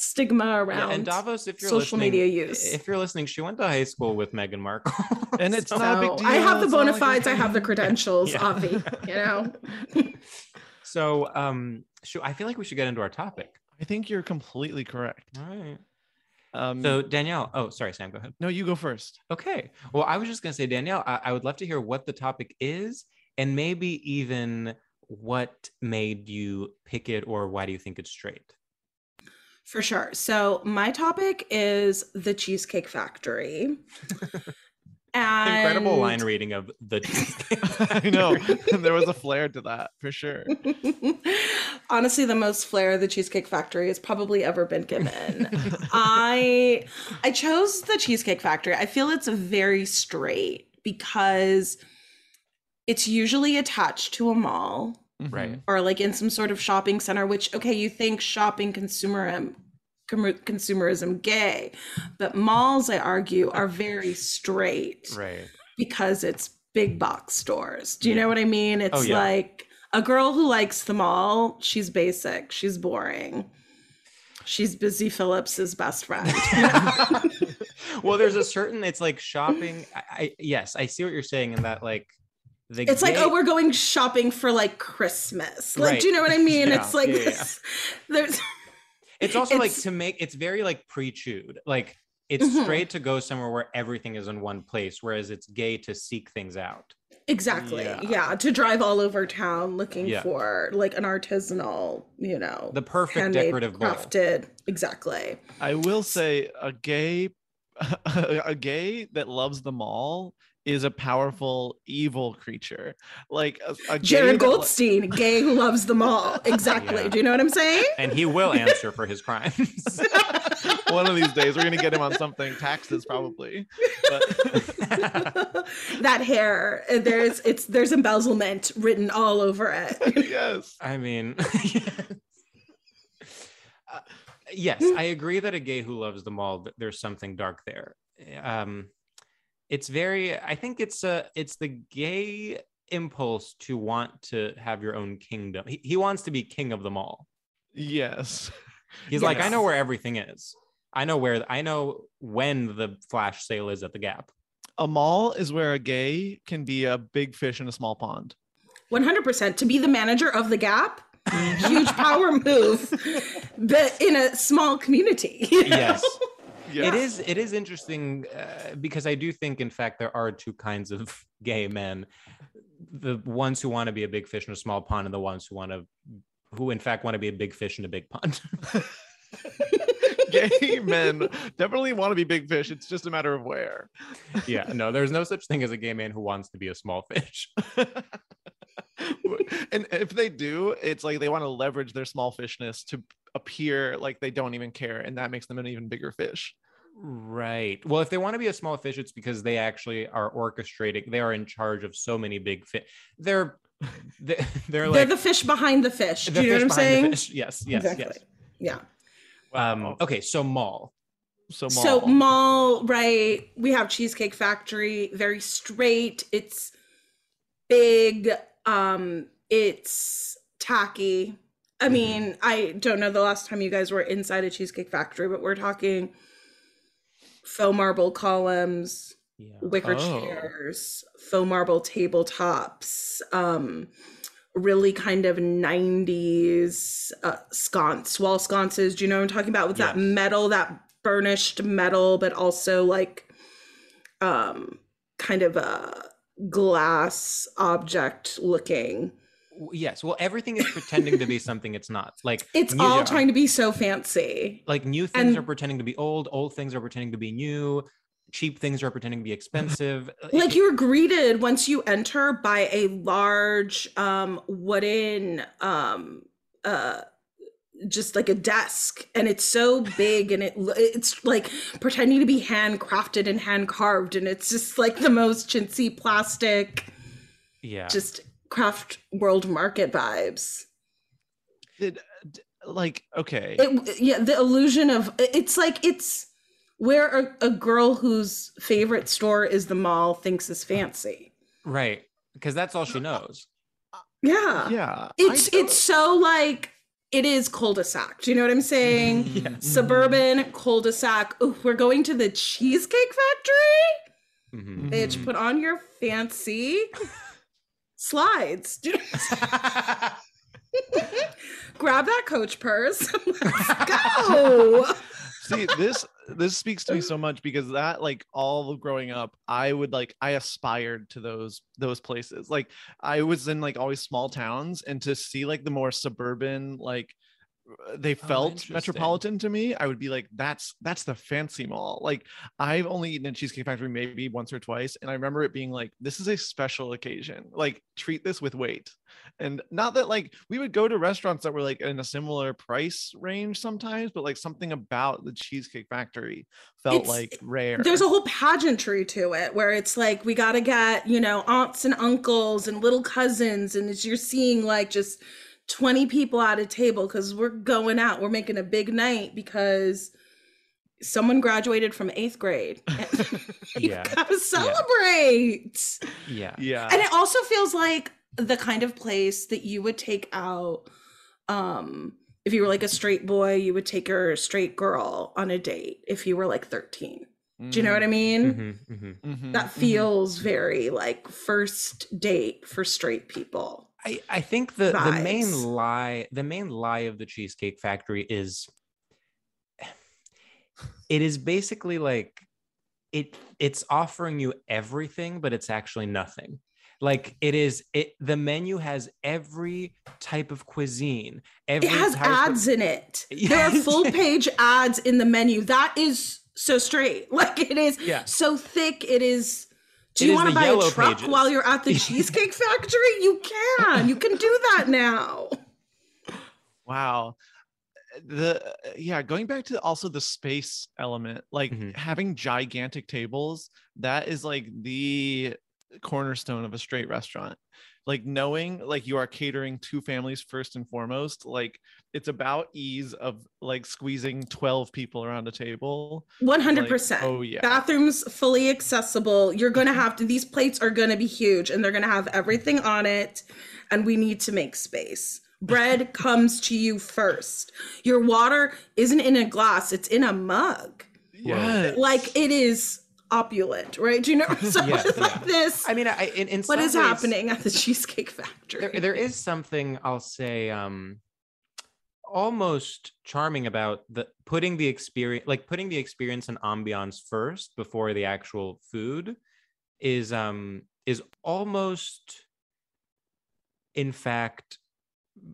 stigma around Yeah, and Davos, if you're social media use. if you're listening, she went to high school with Meghan Markle, And it's So- not a big deal. I have the it's bona not like fides. I have the credentials, Yeah. Avi. You know. So, um, shoot, I feel like we should get into our topic. I think you're completely correct. All right. Um, So Danielle, oh, sorry, Sam, go ahead. no, you go first. Okay. Well, I was just gonna say, Danielle, I, I would love to hear what the topic is, and maybe even what made you pick it, or why do you think it's straight? For sure. So my topic is the Cheesecake Factory. Incredible line reading of the. Cheesecake. I know there was a flair to that for sure. Honestly, the most flair the Cheesecake Factory has probably ever been given. I I chose the Cheesecake Factory. I feel it's very straight because it's usually attached to a mall mm-hmm. right. or like in some sort of shopping center which okay you think shopping consumerism com- consumerism gay but malls i argue are very straight Right. because it's big box stores do you know what i mean it's Oh, yeah. like a girl who likes the mall she's basic she's boring she's busy phillips's best friend well, there's a certain. It's like shopping. I, I yes, I see what you're saying in that like. The it's like oh we're going shopping for like christmas like Right. do you know what i mean Yeah, it's like yeah, yeah. this there's It's also like to make it's very like pre-chewed. Like it's Mhm. straight to go somewhere where everything is in one place, whereas it's gay to seek things out. Exactly. Yeah. Yeah. To drive all over town looking Yeah. for like an artisanal, you know, The perfect handmade, decorative bowl. crafted. Exactly. I will say a gay a gay that loves the mall is a powerful evil creature. Like a, a Jared that li- Goldstein, gay who loves them all. Exactly. Yeah. Do you know what I'm saying? And he will answer for his crimes. One of these days we're gonna get him on something taxes probably. But that hair, uh, there's it's there's embezzlement written all over it. yes. I mean, Uh, yes, I agree that a gay who loves the mall, th- there's something dark there. Um, it's very, I think it's a, it's the gay impulse to want to have your own kingdom. He, he wants to be king of them all Yes. He's like, I know where everything is. I know where, I know when the flash sale is at the Gap. A mall is where a gay can be a big fish in a small pond. 100% to be the manager of the Gap. Huge power move, but in a small community. yes know? Yeah. It is. It is interesting uh, because I do think, in fact, there are two kinds of gay men: the ones who want to be a big fish in a small pond, and the ones who want to, who in fact want to be a big fish in a big pond. gay men definitely want to be big fish. It's just a matter of where. yeah. No, there's no such thing as a gay man who wants to be a small fish. and if they do, it's like they want to leverage their small fishness to appear like they don't even care, and that makes them an even bigger fish. Right. Well, if they want to be a small fish, it's because they actually are orchestrating. They are in charge of so many big fish. They're they're, they're They're the fish behind the fish. the Do you know what I'm behind the saying? fish. Yes, yes, exactly. Yeah. Um, okay, so mall. So So mall, right? We have Cheesecake Factory, very straight. It's big. Um, it's tacky. I Mm-hmm. mean, I don't know the last time you guys were inside a Cheesecake Factory, but we're talking faux marble columns, Yeah. wicker Oh. chairs, faux marble tabletops, um, really kind of 90s uh, sconce, wall sconces. Do you know what I'm talking about? With that metal, that burnished metal, but also like um, kind of a glass object looking. Yes. Well, everything is pretending to be something it's not. Like It's all trying to be so fancy. like new things and- are pretending to be old, old things are pretending to be new, cheap things are pretending to be expensive. Like you are greeted once you enter by a large um wooden um uh just like a desk and it's so big and it it's like pretending to be handcrafted and hand carved and it's just like the most chintzy plastic yeah. just craft world market vibes Did, d- like okay. it yeah the illusion of it's like it's where a, a girl whose favorite store is the mall thinks is fancy right. Because that's all she knows. yeah yeah. It's it's so like it is cul-de-sac. Do you know what I'm saying? Yes. Suburban cul-de-sac. Ooh, we're going to the cheesecake factory. Mhm. Bitch, Mhm. put on your fancy slides. Grab that coach purse. Let's go. See, this this speaks to me so much because that like all of growing up, I would like I aspired to those those places. Like I was in like always small towns and to see like the more suburban like they oh, felt interesting. metropolitan to me i would be like that's that's the fancy mall like i've only eaten at cheesecake factory maybe once or twice and i remember it being like this is a special occasion like treat this with weight and not that like we would go to restaurants that were like in a similar price range sometimes but like something about the cheesecake factory felt It's- like rare There's a whole pageantry to it where it's like we got to get, you know, aunts and uncles and little cousins. And as you're seeing like just 20 people at a table because we're going out, we're making a big night because someone graduated from eighth grade. you Yeah. gotta celebrate. Yeah. yeah And it also feels like the kind of place that you would take out um if you were like a straight boy, you would take your straight girl on a date if you were like 13. Do you know what I mean? Mhm, mhm. Mhm, That mhm. feels very like first date for straight people. I, I think the, the main lie the main lie of the cheesecake factory is it is basically like it it's offering you everything but it's actually nothing like it is it the menu has every type of cuisine every It has type of- ads in it. There are full page ads in the menu. That is so straight. Like it is Yeah. so thick. It is. Do you want to buy a truck Pages. while you're at the Cheesecake Factory? You can. You can do that now. wow the yeah going back to also the space element like Mhm. having gigantic tables that is like the cornerstone of a straight restaurant like knowing like you are catering to families first and foremost like it's about ease of like squeezing 12 people around a table One hundred Like, percent. oh, yeah. Bathrooms fully accessible. You're gonna mm-hmm. have to. These plates are gonna be huge, and they're gonna have everything mm-hmm. on it. And we need to make space. Bread comes to you first. Your water isn't in a glass; it's in a mug. yeah Like it is opulent, right? Do you know? So Yeah, it's like this. i mean I, in, in what some is ways- happening at the Cheesecake Factory? there, there is something I'll say um almost charming about the putting the experience like putting the experience and ambiance first before the actual food is um is almost in fact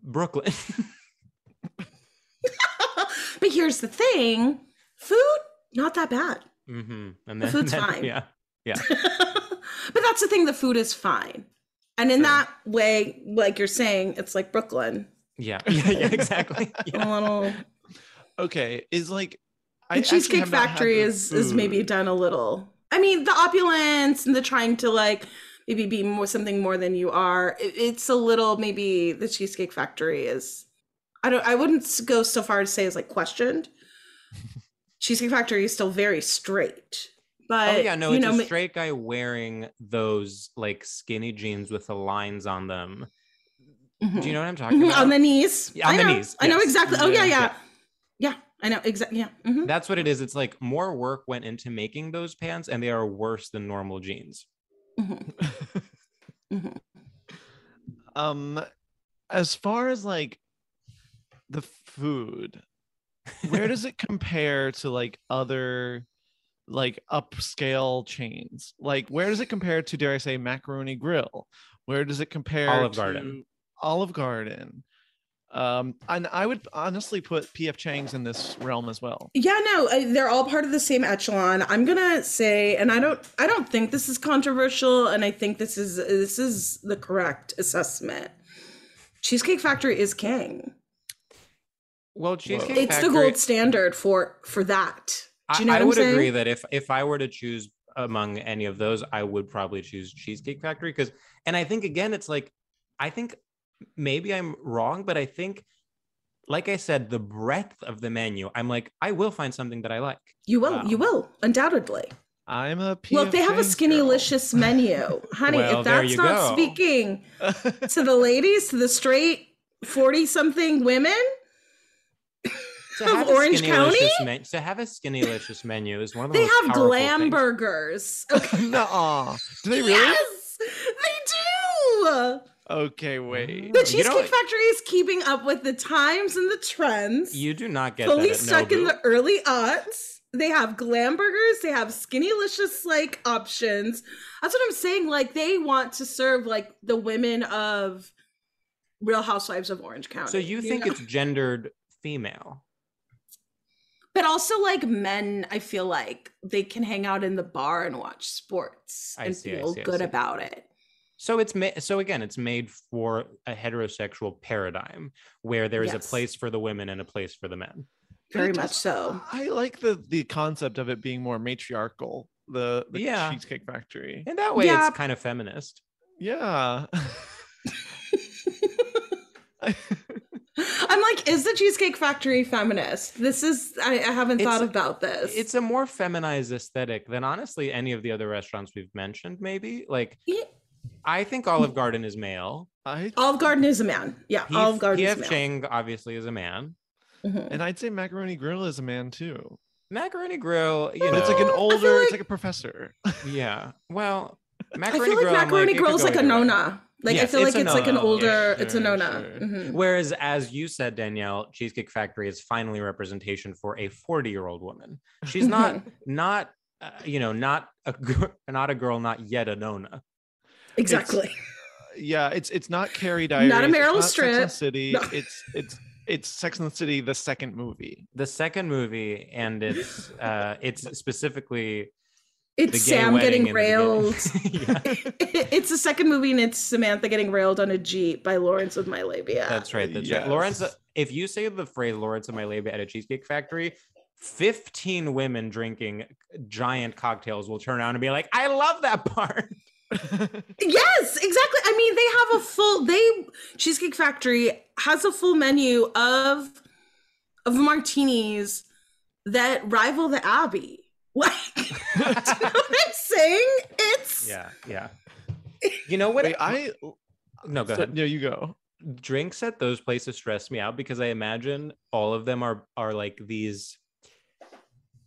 Brooklyn. but here's the thing: food not that bad. Hmm And The food's fine. Yeah. Yeah. but that's the thing the food is fine and in that way like you're saying it's like brooklyn Yeah. Yeah, yeah exactly. a little okay is like I the Cheesecake actually have not had Factory the is is maybe done a little. I mean, the opulence and the trying to like maybe be more something more than you are. It, it's a little maybe the Cheesecake Factory is. I don't. I wouldn't go so far to say is like questioned. Cheesecake Factory is still very straight, but oh yeah, no, you it's know, a straight guy wearing those like skinny jeans with the lines on them. Mhm. Do you know what I'm talking Mhm, about? on the knees. Yeah, on I the know. knees, I know exactly. Oh yeah, Yeah. yeah, yeah. I know exactly. Yeah. mhm. That's what it is. It's like more work went into making those pants, and they are worse than normal jeans. Mhm. Mhm. um as far as like the food where does it compare to like other like upscale chains like where does it compare to dare i say macaroni grill where does it compare Olive to Garden. olive garden um and i would honestly put pf chang's in this realm as well Yeah, no, I, they're all part of the same echelon. I'm gonna say, and I don't, I don't think this is controversial, and I think this is this is the correct assessment. Cheesecake Factory is king. Well, Cheesecake It's Factory, the gold standard for for that. Do you know I, what I I'm would saying? agree that if if I were to choose among any of those, I would probably choose Cheesecake Factory because, and I think again, it's like, I think maybe I'm wrong, but I think, like I said, the breadth of the menu, I'm like, I will find something that I like. You will, Wow. you um, will, undoubtedly. i'm a well. Look, they have a Chang's skinny girl. licious menu, honey. Well, if that's not go. speaking to the ladies, to the straight forty something women, To Of have a Orange Skinnylicious County? men- to have a Skinnylicious menu is one of the they most have powerful glam things. burgers. Okay. Nuh-uh. do they really Yes, they do. okay wait mm. The You Cheesecake know- Factory is keeping up with the times and the trends. You do not get fully that at stuck in the early aughts. They have glam burgers. They have skinnylicious like options. That's what I'm saying. Like they want to serve like the women of Real Housewives of Orange County. So you think know? it's gendered female? But also like men, I feel like they can hang out in the bar and watch sports I and see, I feel see, I good see. about it. So it's ma- so again, it's made for a heterosexual paradigm where there is Yes. a place for the women and a place for the men. Very it much so. I like the the concept of it being more matriarchal. The, the Yeah. Cheesecake Factory. In that way, Yeah. it's kind of feminist. Yeah. I'm like, is the Cheesecake Factory feminist? This is I, I haven't It's- thought about this. It's a more feminized aesthetic than honestly any of the other restaurants we've mentioned. Maybe like Yeah. I think Olive Garden is male. I Olive Garden is a man. Yeah, P- Olive Garden is a P.F. man. Chang obviously is a man. Mhm. and I'd say Macaroni Grill is a man too. Macaroni Grill, you But know, it's like an I feel older, it's like- like a professor. yeah. Well, macaroni I feel like Grill, macaroni it could grill is like a either way. Nona. Like I feel it's like a it's like an older. Yeah, it's a sure, nona. sure. Mhm. Whereas, as you said, Danielle, Cheesecake Factory is finally representation for a 40 year old woman. She's not, not, uh, you know, not a, gr- not a girl, not yet a Nona. Exactly. yeah, it's it's not Carrie Diaries. Not a it's Meryl Sex and the Streep. City. No. It's it's it's Sex and the City, the second movie. The second movie, and it's, uh, it's specifically It's Sam getting railed. beginning. yeah, it's the second movie, and it's Samantha getting railed on a jeep by Lawrence with my labia. that's right. That's right. Lawrence, if you say the phrase Lawrence and my labia at a Cheesecake Factory, 15 women drinking giant cocktails will turn around and be like, I love that part. Yes, exactly. I mean, they have a full. They Cheesecake Factory has a full menu of of martinis that rival the Abbey. Like, do you know what I'm saying? It's Yeah, yeah. You know what? Wait, I no, go so- ahead. No, you go. drinks at those places stress me out because I imagine all of them are are like these.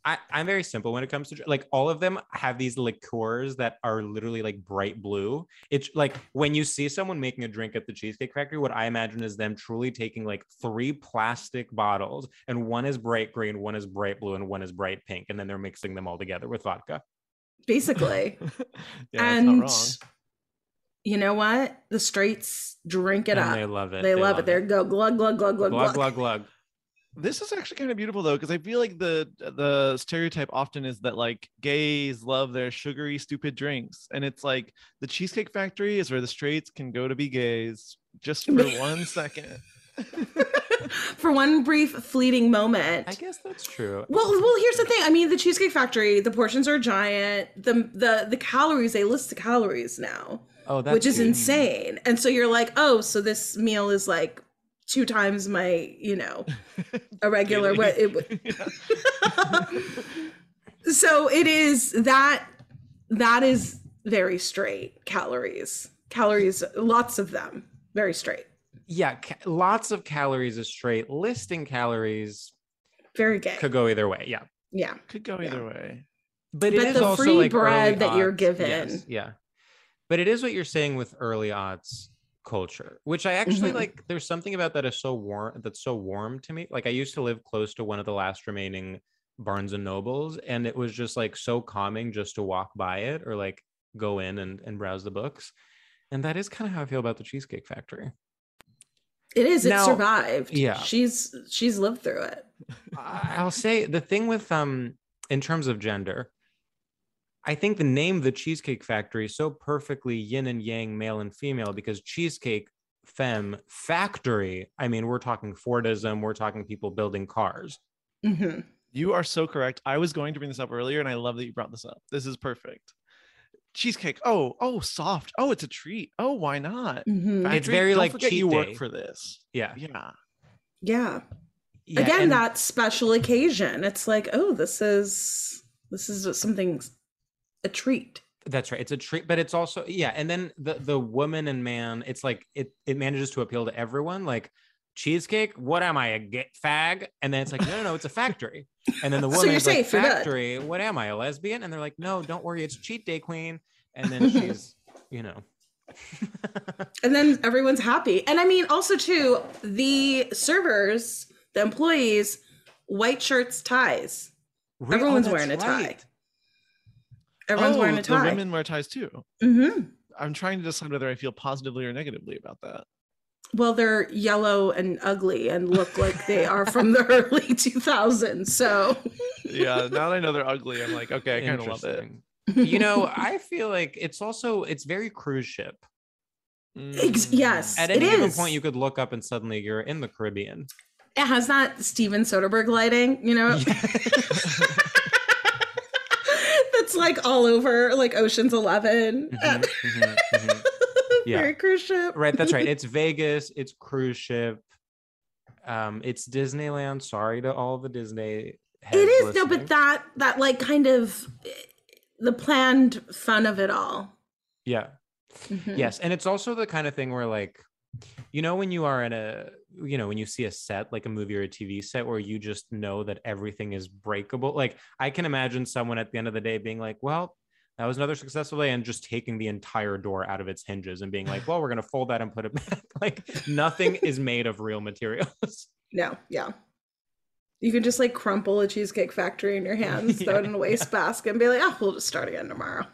I, I'm very simple when it comes to like all of them have these liqueurs that are literally like bright blue. It's like when you see someone making a drink at the Cheesecake Factory, what I imagine is them truly taking like three plastic bottles and one is bright green, one is bright blue, and one is bright pink, and then they're mixing them all together with vodka. basically. yeah, and that's not wrong. you know what? The straights drink it and up. they love it. They, love, it. There go glug glug glug glug glug glug. glug glug. This is actually kind of beautiful though, because I feel like the the stereotype often is that like gays love their sugary, stupid drinks, and it's like the Cheesecake Factory is where the straights can go to be gays just for one second. for one brief fleeting moment. I guess that's true. Well, well, here's the thing. I mean, the Cheesecake Factory, the portions are giant. The the the calories, they list the calories now, Oh, that's which is insane. And so you're like, oh, so this meal is like two times my, you know, a regular what it would. so it is that that is very straight calories. Calories, lots of them, very straight. Yeah, ca- lots of calories is straight. Listing calories Very gay. could go either way. Yeah. Yeah. Could go either way. But, it But is the also free like bread early that you're aughts. given. Yes, yeah. But it is what you're saying with early aughts culture, which I actually Mhm. like. There's something about that is so warm. That's so warm to me. Like I used to live close to one of the last remaining Barnes and Nobles, and it was just like so calming just to walk by it or like go in and, and browse the books. And that is kind of how I feel about the Cheesecake Factory. It is. It survived. yeah. She's she's lived through it. I'll say the thing with um in terms of gender, I think the name the Cheesecake Factory is so perfectly yin and yang, male and female, because cheesecake femme factory. I mean, we're talking Fordism, we're talking people building cars. Mhm. You are so correct. I was going to bring this up earlier, and I love that you brought this up. This is perfect. Cheesecake. Oh, oh, soft. Oh, it's a treat. Oh, why not? Mhm. It's Factory, very don't like forget cheat you work day. for this. Yeah. Yeah. Yeah. Yeah, Again, and- that special occasion. It's like, oh, this is this is something a treat. That's right. It's a treat, but it's also yeah. And then the the woman and man, it's like it it manages to appeal to everyone. Like cheesecake, what am I a get fag? And then it's like no no no, it's a factory. And then the So woman you're is like factory. What am I a lesbian? And they're like no, don't worry, it's cheat day queen. And then she's you know And then everyone's happy. And I mean, also too, the servers, the employees, white shirts, ties. Oh, Everyone's that's wearing a tie. right. Everyone's oh, wearing a The women wear ties too. hmm I'm trying to decide whether I feel positively or negatively about that. Well, they're yellow and ugly and look like they are from the early 2000s. So Yeah. now that I know they're ugly, I'm like, okay, I kind of love it. You know, I feel like it's also it's very cruise ship. Mm. yes, At it any given is. point, you could look up and suddenly you're in the Caribbean. it has that Steven Soderbergh lighting, you know? That's like all over, like Ocean's 11 Mhm, mhm, mhm. Yeah. Cruise ship. Right, that's right. It's Vegas, it's cruise ship, um, it's Disneyland. Sorry to all the Disney. It is no, but that that like kind of the planned fun of it all. yeah, Mhm. yes, and it's also the kind of thing where like, you know, when you are in a, you know, when you see a set like a movie or a TV set where you just know that everything is breakable. Like I can imagine someone at the end of the day being like, well. That was another successful day, and just taking the entire door out of its hinges and being like, "Well, we're gonna fold that and put it back." like nothing is made of real materials. No, yeah. You can just like crumple a cheesecake factory in your hands, throw it in a wastebasket, and be like, "Oh, we'll just start again tomorrow."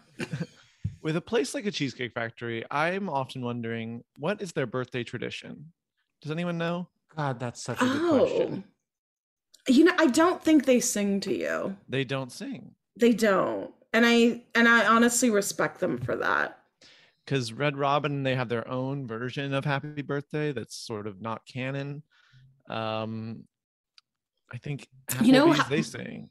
With a place like a Cheesecake Factory, I'm often wondering what is their birthday tradition? Does anyone know? God, that's such a good question. Oh, you know, I don't think they sing to you. They don't sing. They don't, and I and I honestly respect them for that. Because Red Robin, they have their own version of Happy Birthday that's sort of not canon. Um, I think You know Applebee's how- they sing.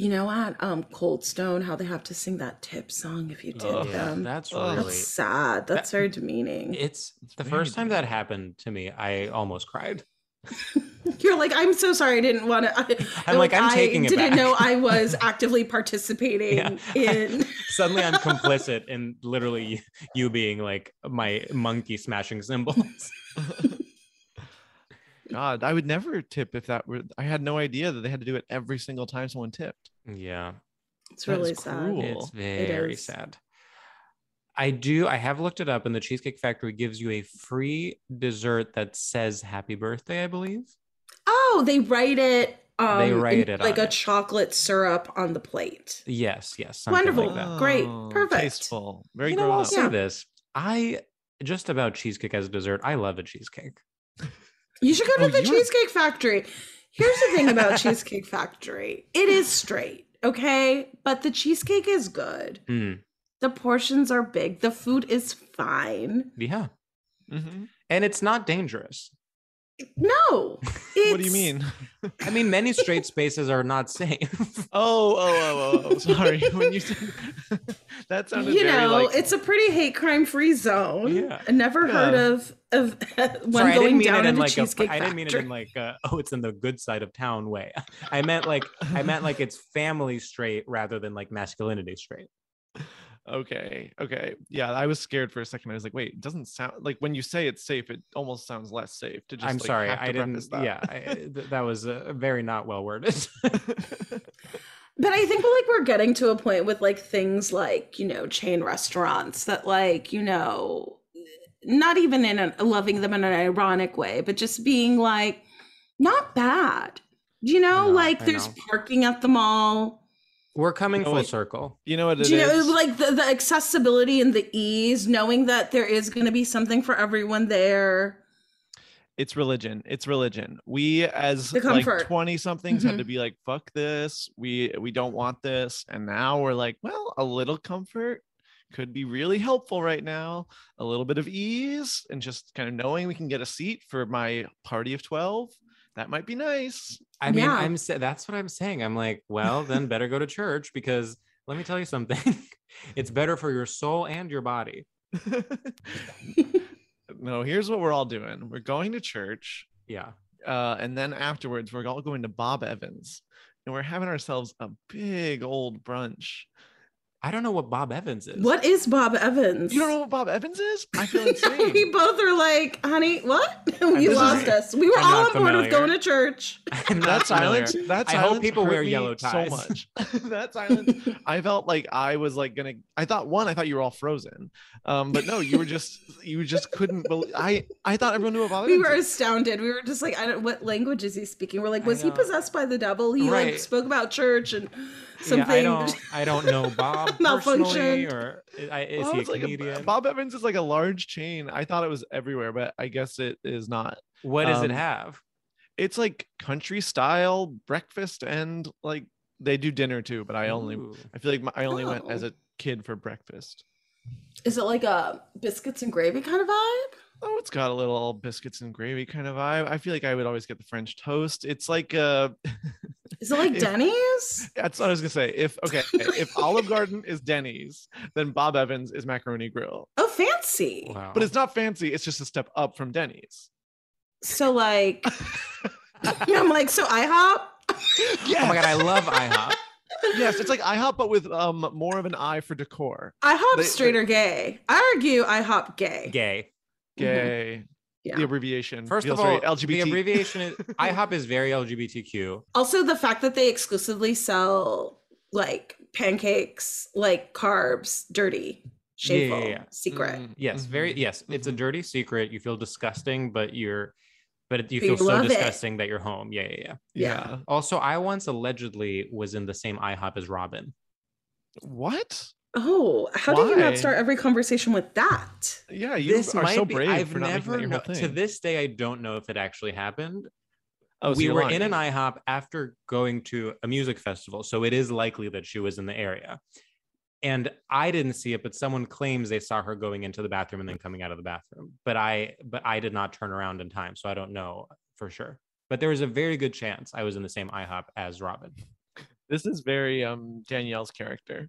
You know, at um Cold Stone, how they have to sing that tip song if you tip Ugh. Yeah, them. that's Ugh. really. That's sad. That's That- very demeaning. It's the first time that happened to me. I almost cried. You're like, I'm so sorry. I didn't want to. I'm like, I'm taking I it didn't back." know I was actively participating Yeah. in. Suddenly, I'm complicit in literally you being like my monkey smashing cymbals. God, I would never tip if that were. I had no idea that they had to do it every single time someone tipped. yeah, It's That is really sad. cruel. it's very is. sad. I do. I have looked it up, and the Cheesecake Factory gives you a free dessert that says "Happy Birthday." I believe. Oh, they write it. Um, They write in, it like on a it. chocolate syrup on the plate. Yes. Yes. Wonderful. Like that. Great. Oh, Perfect. Tasteful. Very you know, grown I'll up. say Yeah. this. I just about cheesecake as a dessert. I love a cheesecake. You should go to Oh, the were- Cheesecake Factory. Here's the thing about Cheesecake Factory it is straight, okay? But the cheesecake is good. Mm, The portions are big. The food is fine. yeah. Mhm. And it's not dangerous. No. what do you mean? I mean, many straight spaces are not safe. Oh, oh, oh, oh, oh. Sorry. when you said that sounded You very know, like it's a pretty hate crime free zone. Yeah. I never heard of of one Sorry, going down it in in like a, cheesecake I didn't mean it in like uh oh it's in the good side of town way. I meant like I meant like it's family straight rather than like masculinity straight. Okay, okay. Yeah, I was scared for a second. I was like, wait, it doesn't sound like when you say it's safe, it almost sounds less safe to just I'm like, sorry, have to I didn't. that. Yeah, I, th- that was uh, very not well worded. But I think like we're getting to a point with like things like, you know, chain restaurants that like, you know, not even in a loving them in an ironic way, but just being like not bad. You know, know, like I there's know. parking at the mall. We're coming You know full what? circle. You know what it Do you know like the, the accessibility and the ease, knowing that there is gonna be something for everyone there. it's religion it's religion we as like 20 somethings had Mhm. to be like fuck this we we don't want this and now we're like well a little comfort could be really helpful right now a little bit of ease and just kind of knowing we can get a seat for my party of 12 that might be nice I mean, Yeah. I'm that's what I'm saying. I'm like, well, then better go to church because let me tell you something. it's better for your soul and your body. no here's what we're all doing we're going to church Yeah. uh, and then afterwards we're all going to bob evans and we're having ourselves a big old brunch I don't know what Bob Evans is. What is Bob Evans? You don't know what Bob Evans is? I feel insane. we both are like, honey, what? you This is- lost us. We were I'm all on board with going to church. I'm not that silence. familiar. That I hope people wear yellow ties. So much. that silence. I felt like I was like gonna. I thought one. I thought you were all frozen. Um, but no, you were just. You just couldn't believe. I. I thought everyone knew what Bob We Evans were is. astounded. We were just like, I don't. What language is he speaking? We're like, was he possessed by the devil? He like spoke about church and Yeah. I don't. I don't know Bob personally, or I- is Well, he a it's like comedian? Bob Evans is like a large chain. I thought it was everywhere, but I guess it is not. what does it um, have? It's like country style breakfast and like they do dinner too. But I only. Ooh. I feel like my, I only went as Oh. a kid for breakfast. Is it like a biscuits and gravy kind of vibe? Oh, it's got a little biscuits and gravy kind of vibe. I feel like I would always get the French toast. It's like uh Is it like If- Denny's? that's what I was gonna say. If okay, if Olive Garden is Denny's, then Bob Evans is Macaroni Grill. Oh, fancy. Wow. But it's not fancy, it's just a step up from Denny's. So like, I'm like, so IHOP. Yes. Oh my god, I love IHOP. yes, it's like IHOP, but with um more of an eye for decor. IHOP They- straight or gay? I argue IHOP gay. Gay. Gay. Yeah. The abbreviation. First of all, LGBT. the abbreviation is IHOP is very LGBTQ. Also, the fact that they exclusively sell like pancakes, like carbs, dirty, shameful, yeah, yeah. secret. Mm, Yes, very mhm, yes. It's a mhm. dirty secret. You feel disgusting, but you're but you But feel you so love it. disgusting that you're home. Yeah, yeah, yeah. Yeah. Also, I once allegedly was in the same IHOP as Robyn. What? Oh, how did you not start every conversation with that? Yeah, you this are might so be, brave I've for not making never that your know, to this day I don't know if it actually happened. Oh, so we you're were in an. IHOP after going to a music festival, so it is likely that she was in the area. And I didn't see it, but someone claims they saw her going into the bathroom and then coming out of the bathroom. But I but I did not turn around in time, so I don't know for sure. But there was a very good chance I was in the same IHOP as Robyn. This is very um Danielle's character.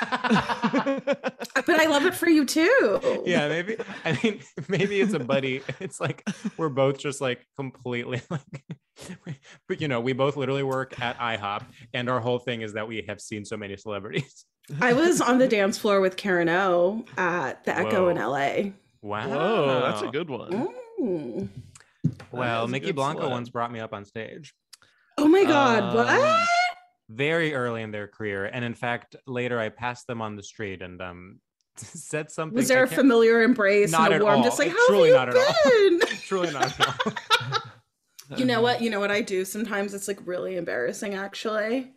But I love it for you too. yeah, maybe. I mean, maybe it's a buddy. It's like we're both just like completely like, but you know, we both literally work at IHOP, and our whole thing is that we have seen so many celebrities. I was on the dance floor with Karen O at the Echo in LA. Wow, Whoa, that's a good one. Mm. Well, Mykki Blanco celeb. once brought me up on stage Oh my god, Um, what? Very early in their career, and in fact, later I passed them on the street and um said something. Was there a familiar embrace Not and at a warm, all. just like, how Truly have not you been? Truly not. at all. You know what? You know what I do sometimes? It's like really embarrassing actually.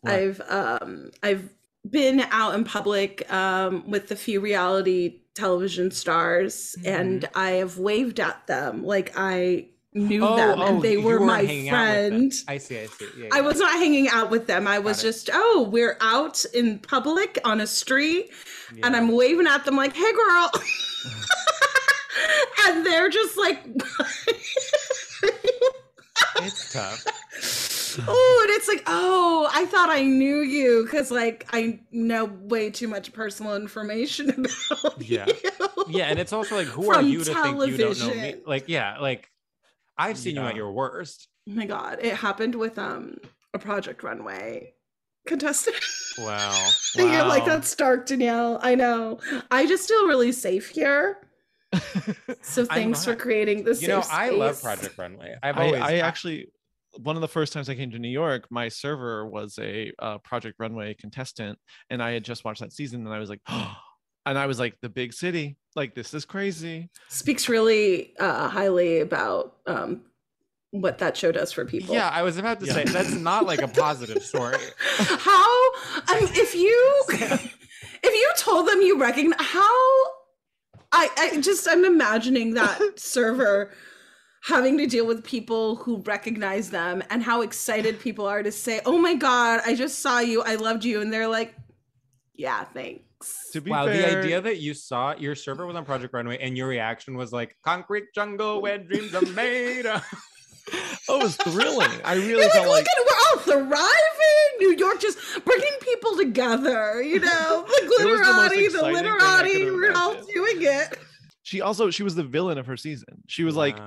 What? I've um I've been out in public um with a few reality television stars Mm-hmm. and I have waved at them like I knew Oh, them oh, and they were weren't my hanging out with them. friend. I see. I see. Yeah, I was not hanging out with them. I was it. just, oh, we're out in public on a street and I'm waving at them like, hey, girl. and they're just like, It's tough. oh, and it's like, oh, I thought I knew you because like I know way too much personal information about Yeah. you. Yeah, and it's also like, who are you to think you don't know me? Like, yeah, like I've seen you at your worst. Oh my god, it happened with um a Project Runway contestant. Wow. And You're like Wow. that's dark, Danielle. I know. I just feel really safe here. So thanks for creating this. You know, I love Project Runway. I've I, always I actually one of the first times I came to New York, my server was a uh, Project Runway contestant, and I had just watched that season, and I was like, and I was like, the big city, like this is crazy. speaks really uh, highly about um what that show does for people. Yeah, I was about to Yeah. say that's not like a positive story. how um, if you if you told them you recognize how I, I just i'm imagining that server having to deal with people who recognize them and how excited people are to say oh my god i just saw you i loved you and they're like yeah thanks To be wow, fair, the idea that you saw your server was on Project Runway and your reaction was like concrete jungle where dreams are made. of." oh, it was thrilling. I really You're like, felt look like at we're all thriving. New York just bringing people together. You know, the glitterati, the glitterati, the, exciting thing I literati. We're all doing it. she also she was the villain of her season. She was like,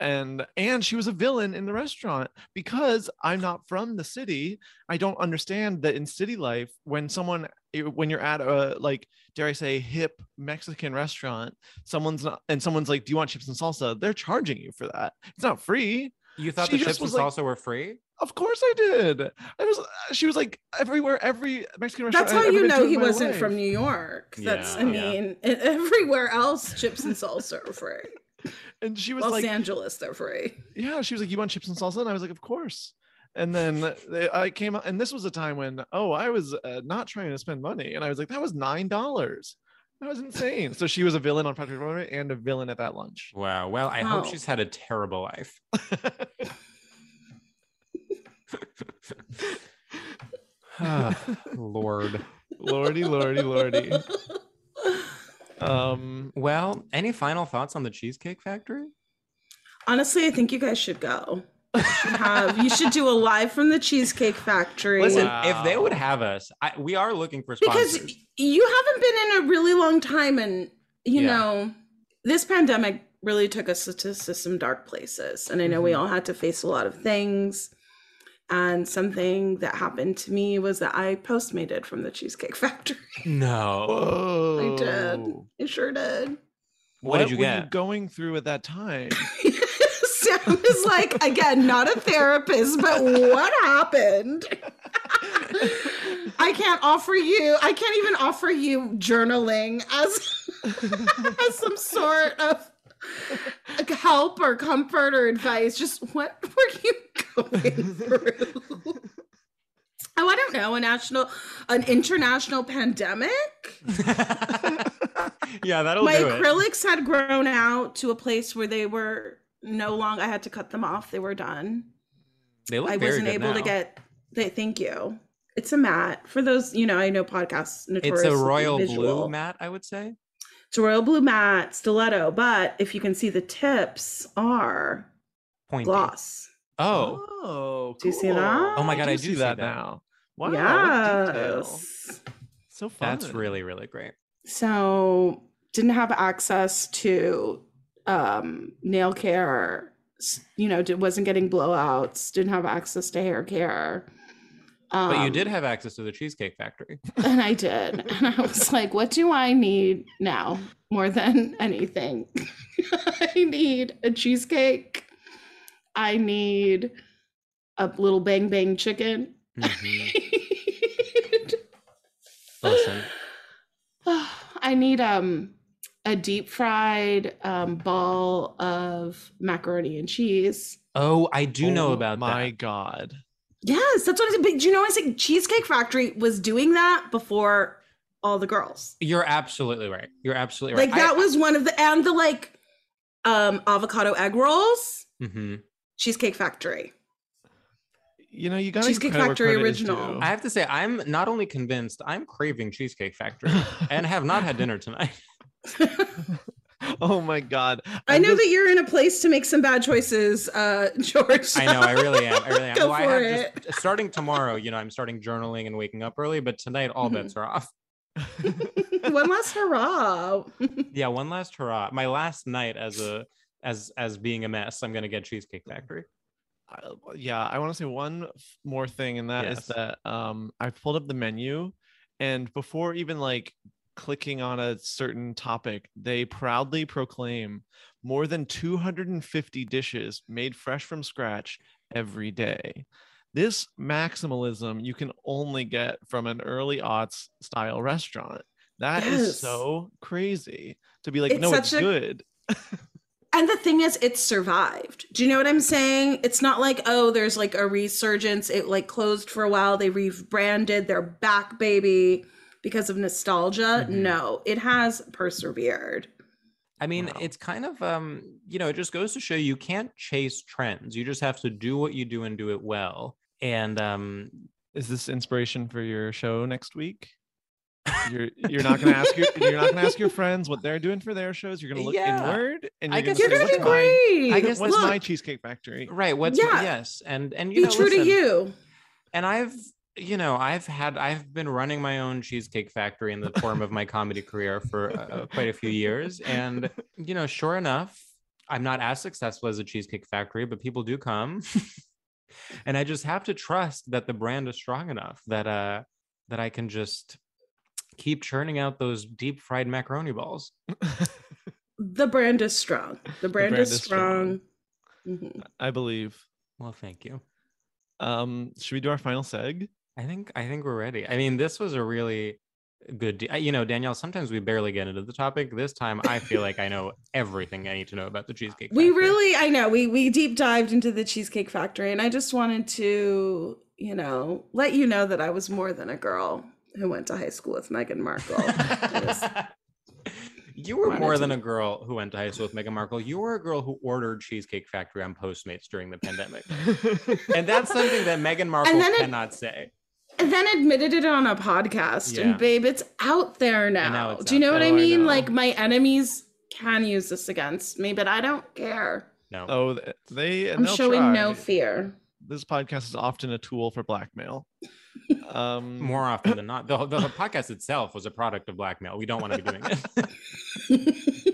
and and she was a villain in the restaurant because i'm not from the city i don't understand that in city life when someone when you're at a like dare i say hip mexican restaurant someone's not and someone's like do you want chips and salsa they're charging you for that it's not free you thought she the chips and like- salsa were free? of course i did i was she was like everywhere every mexican restaurant That's I've how you know he wasn't life. from New York. That's, I mean, e- everywhere else, chips and salsa are free. and she was like, Los like Angeles, they're free. yeah, she was like, "You want chips and salsa?" And I was like, "Of course." And then they- I came out, and this was a time when, oh, I was uh, not trying to spend money, and I was like, "That was nine dollars. That was insane." So she was a villain on Project Runway and a villain at that lunch. Wow. Well, I hope she's had a terrible life. Lord. lordy, lordy, lordy. Um, Well, any final thoughts on the Cheesecake Factory? Honestly, I think you guys should go. You should have you should do a live from the Cheesecake Factory. Listen, if they would have us, I, we are looking for sponsors. because you haven't been in a really long time and you Yeah. know this pandemic really took us to, to some dark places and i know we Mhm. all had to face a lot of things and something that happened to me was that i postmated from the cheesecake factory no. whoa! i did i sure did What did you were get? going through at that time? sam is like again not a therapist but what happened? I can't offer you i can't even offer you journaling as as some sort of help or comfort or advice. Just what were you going through? Oh i don't know a national an international pandemic? Yeah, that'll my acrylics had grown out to a place where they were no longer i had to cut them off they were done They look i very wasn't good able to get they thank you it's a mat for those you know i know podcasts It's notorious a royal blue visual. mat, I would say. it's a royal blue mat stiletto but if you can see the tips are Pointy. gloss Oh, Oh, Do you see cool. that? Oh my God, I do see see that, that. now. Wow, yes So fun. that's really really great. so didn't have access to um nail care you know wasn't getting blowouts didn't have access to hair care. Um, But you did have access to the Cheesecake Factory. and i did. And i was like what do i need now more than anything? I need a cheesecake. I need a little bang bang chicken. Mhm. Listen, I need um a deep fried um ball of macaroni and cheese. oh, I do know Oh about my that. My God. Yes, that's what I said. But do you know I said Cheesecake Factory was doing that before all the girls. You're absolutely right. You're absolutely right. Like that was one of the and the like um avocado egg rolls, hmm Cheesecake Factory. You know, you got Cheesecake Factory original. I have to say, I'm not only convinced, I'm craving Cheesecake Factory and have not had dinner tonight. oh my god. I I'm know just- that you're in a place to make some bad choices, uh, George. I know, I really am. I really am. Go Well, for have it. just starting tomorrow, you know, I'm starting journaling and waking up early, but tonight all Mhm. bets are off. One last hurrah. Yeah, one last hurrah. My last night as a as as being a mess, I'm gonna get Cheesecake Factory. I- yeah, I want to say one f- more thing, and that is Yes. that um, I pulled up the menu, and before even like clicking on a certain topic, they proudly proclaim more than 250 dishes made fresh from scratch every day. This maximalism you can only get from an early aughts style restaurant. That is Yes. so crazy to be like, It's no, it's a- good. And the thing is, it's survived. Do you know what I'm saying? It's not like, oh, there's like a resurgence. It like closed for a while. They rebranded. They're back, baby, because of nostalgia. Mhm. No, it has persevered. I mean, Wow. it's kind of um, you know, it just goes to show you can't chase trends. You just have to do what you do and do it well. And um, Is this inspiration for your show next week? You're you're not gonna ask your you're not gonna ask your friends what they're doing for their shows. You're gonna look Yeah. inward and I you're guess gonna You're say, gonna do what's my great. I guess what's Look, my cheesecake factory? right, what's Yeah. yes, and and you be know, true to you. and I've you know I've had I've been running my own cheesecake factory in the form of my comedy career for uh, quite a few years, and you know, sure enough, I'm not as successful as a cheesecake factory, but people do come, and I just have to trust that the brand is strong enough that uh that I can just keep churning out those deep fried macaroni balls. The brand is strong. The brand, brand is, is strong. strong. Mhm. I believe. Well, thank you. Um, should we do our final seg? I think I think we're ready. I mean, this was a really good. De- you know, Danielle. Sometimes we barely get into the topic. This time, I feel like I know everything I need to know about the cheesecake. We really, I know, we we deep dived into the Cheesecake Factory, and I just wanted to, you know, let you know that I was more than a girl who went to high school with Meghan Markle. Was- you were more to- than a girl who went to high school with Meghan Markle. You were a girl who ordered Cheesecake Factory on Postmates during the pandemic, and that's something that Meghan Markle then it- cannot say. And then admitted it on a podcast, Yeah. and babe, it's out there now. now Do you know what. I Oh, I mean? know. like my enemies can use this against me, but I don't care. No, oh, they. and I'm they'll showing no fear. This podcast is often a tool for blackmail. Um, more often than not, the, the podcast itself was a product of blackmail. We don't want to be doing it.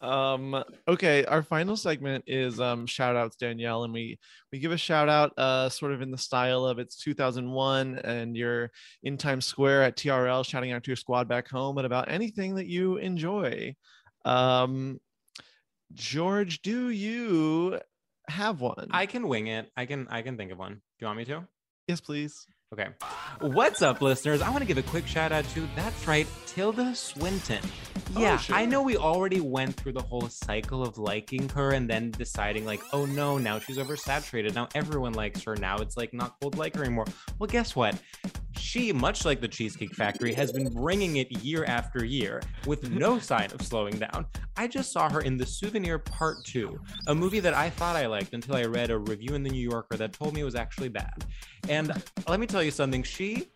um okay our final segment is um shout outs danielle and we we give a shout out uh sort of in the style of it's 2001 and you're in times square at trl shouting out to your squad back home and about anything that you enjoy um george do you have one I can wing it. I can. I can think of one. Do you want me to? yes please Okay. What's up, listeners? I want to give a quick shout out to, that's right, Tilda Swinton. Oh, Yeah, sure. I know we already went through the whole cycle of liking her and then deciding, like, oh no, now she's oversaturated. Now everyone likes her. Now it's like not cool to like her anymore. Well, guess what? She, much like the Cheesecake Factory, has been bringing it year after year with no sign of slowing down. I just saw her in The Souvenir Part 2, a movie that I thought I liked until I read a review in The New Yorker that told me it was actually bad. And let me tell you something, she,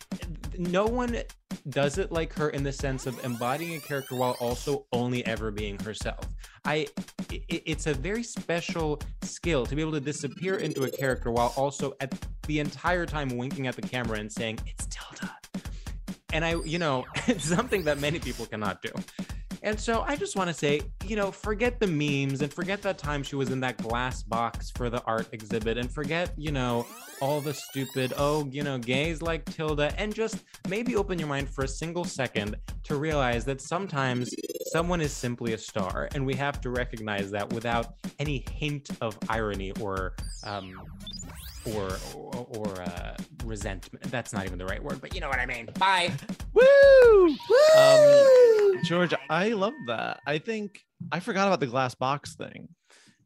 no one does it like her in the sense of embodying a character while also only ever being herself. I, i- it's a very special skill to be able to disappear into a character while also at the entire time winking at the camera and saying, it's Tilda. And I, you know, it's something that many people cannot do. And so I just want to say, you know, forget the memes and forget that time she was in that glass box for the art exhibit and forget, you know, all the stupid, oh, you know, gays like Tilda, and just maybe open your mind for a single second to realize that sometimes someone is simply a star, and we have to recognize that without any hint of irony or, um, or or, or uh, resentment. That's not even the right word, but you know what I mean. Bye. Woo! Um, Woo! George, I love that. I think I forgot about the glass box thing.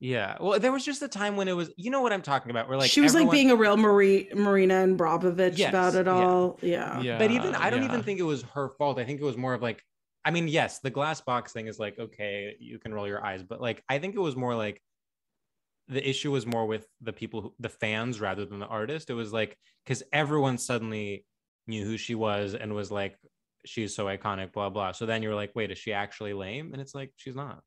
Yeah. Well, there was just a time when it was, you know what I'm talking about? Where like she was like being a real Marie, Marina Abramovic Yes, about it yeah. all. Yeah. Yeah. but even I don't yeah. even think it was her fault. I think it was more of like, I mean, yes, the glass box thing is like, okay, you can roll your eyes, but like, I think it was more like the issue was more with the people, who, the fans rather than the artist. It was like, because everyone suddenly knew who she was and was like, she's so iconic, blah blah. So then you're like, wait, is she actually lame? And it's like she's not.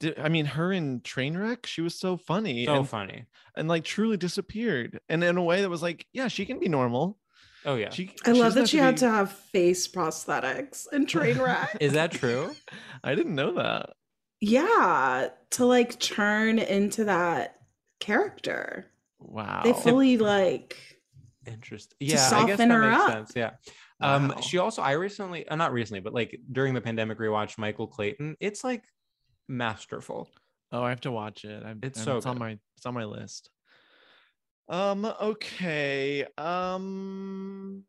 Did- I mean, her in Trainwreck, she was so funny So and, funny. and like truly disappeared, and in a way that was like, yeah, she can be normal. Oh yeah. She, I love that she had be- to have face prosthetics and train wreck. Is that true? I didn't know that. Yeah, to like turn into that character. Wow. They fully like Interesting. To Yeah, I guess that her makes up. sense. Yeah. Um, Wow. she also I recently, uh, not recently, but like during the pandemic, rewatched Michael Clayton. It's like masterful. Oh, I have to watch it. I'm, It's I'm- so it's on my it's on my list. Um. Okay. Um.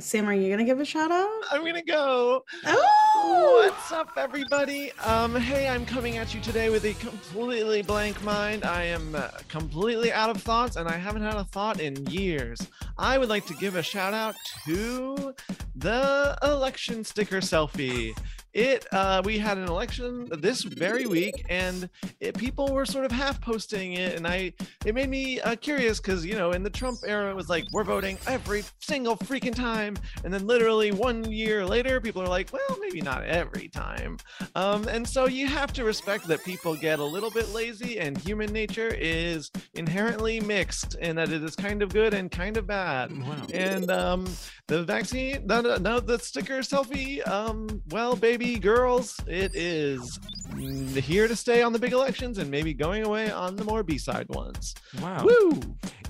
Sam, are you gonna give a shout out? I'm gonna go. Oh, What's up, everybody? Um, hey, I'm coming at you today with a completely blank mind. I am uh, completely out of thoughts, and I haven't had a thought in years. I would like to give a shout out to the election sticker selfie. It, uh, we had an election this very week, and it, people were sort of half posting it, and I, it made me uh, curious because you know, in the Trump era, it was like we're voting every single freaking time, and then literally one year later, people are like, well, maybe not every time. Um, and so you have to respect that people get a little bit lazy, and human nature is inherently mixed, and that it is kind of good and kind of bad. Wow. And um, the vaccine, no, no, no, the sticker selfie, um, well, baby girls, it is here to stay on the big elections and maybe going away on the more B-side ones. Wow. Woo!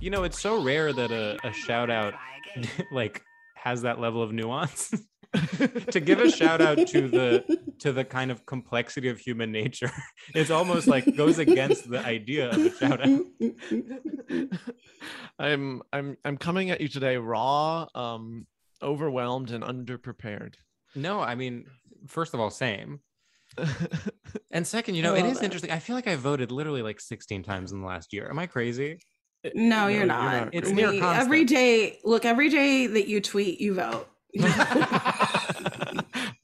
You know, it's so rare that a, a shout out like has that level of nuance. to give a shout out to the to the kind of complexity of human nature it's almost like goes against the idea of a shout out I'm I'm I'm coming at you today raw, um, overwhelmed and underprepared. no i mean first of all same and second you know it is it love is it. interesting i feel like i voted literally like 16 times in the last year am i crazy no, you're you're not. not It's We- near constant. every day. Look, every day that you tweet, you vote.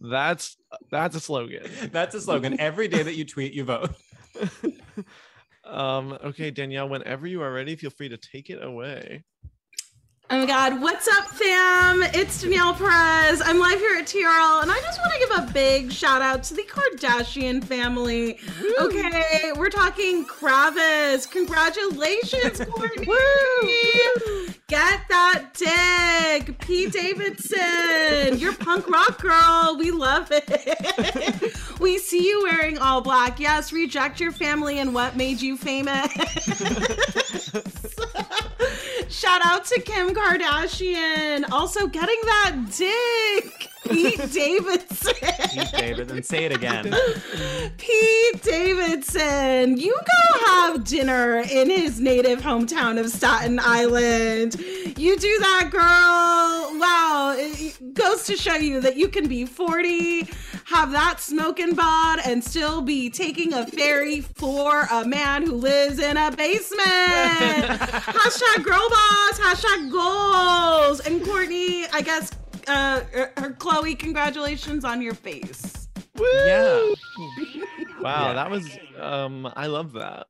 that's that's a slogan. that's a slogan every day that you tweet you vote Um, okay, Danielle, whenever you are ready, feel free to take it away. Oh my God, what's up, fam? It's Danielle Perez. I'm live here at TRL, and I just want to give a big shout out to the Kardashian family. Okay, we're talking Kravis. Congratulations, Kourtney. Get that dig. Pete Davidson, you're punk rock girl. We love it. we see you wearing all black. Yes, reject your family and what made you famous. Shout out to Kim Kardashian. Also getting that dick. Pete Davidson. Pete Davidson. say it again Pete Davidson. You go have dinner in his native hometown of Staten Island. You do that, girl. Wow. It goes to show you that you can be 40, have that smoking bod, and still be taking a ferry for a man who lives in a basement. hashtag girl boss, hashtag goals. And Kourtney, I guess, uh, her, her Khloe, congratulations on your face. yeah Wow, Yeah. that was um I love that.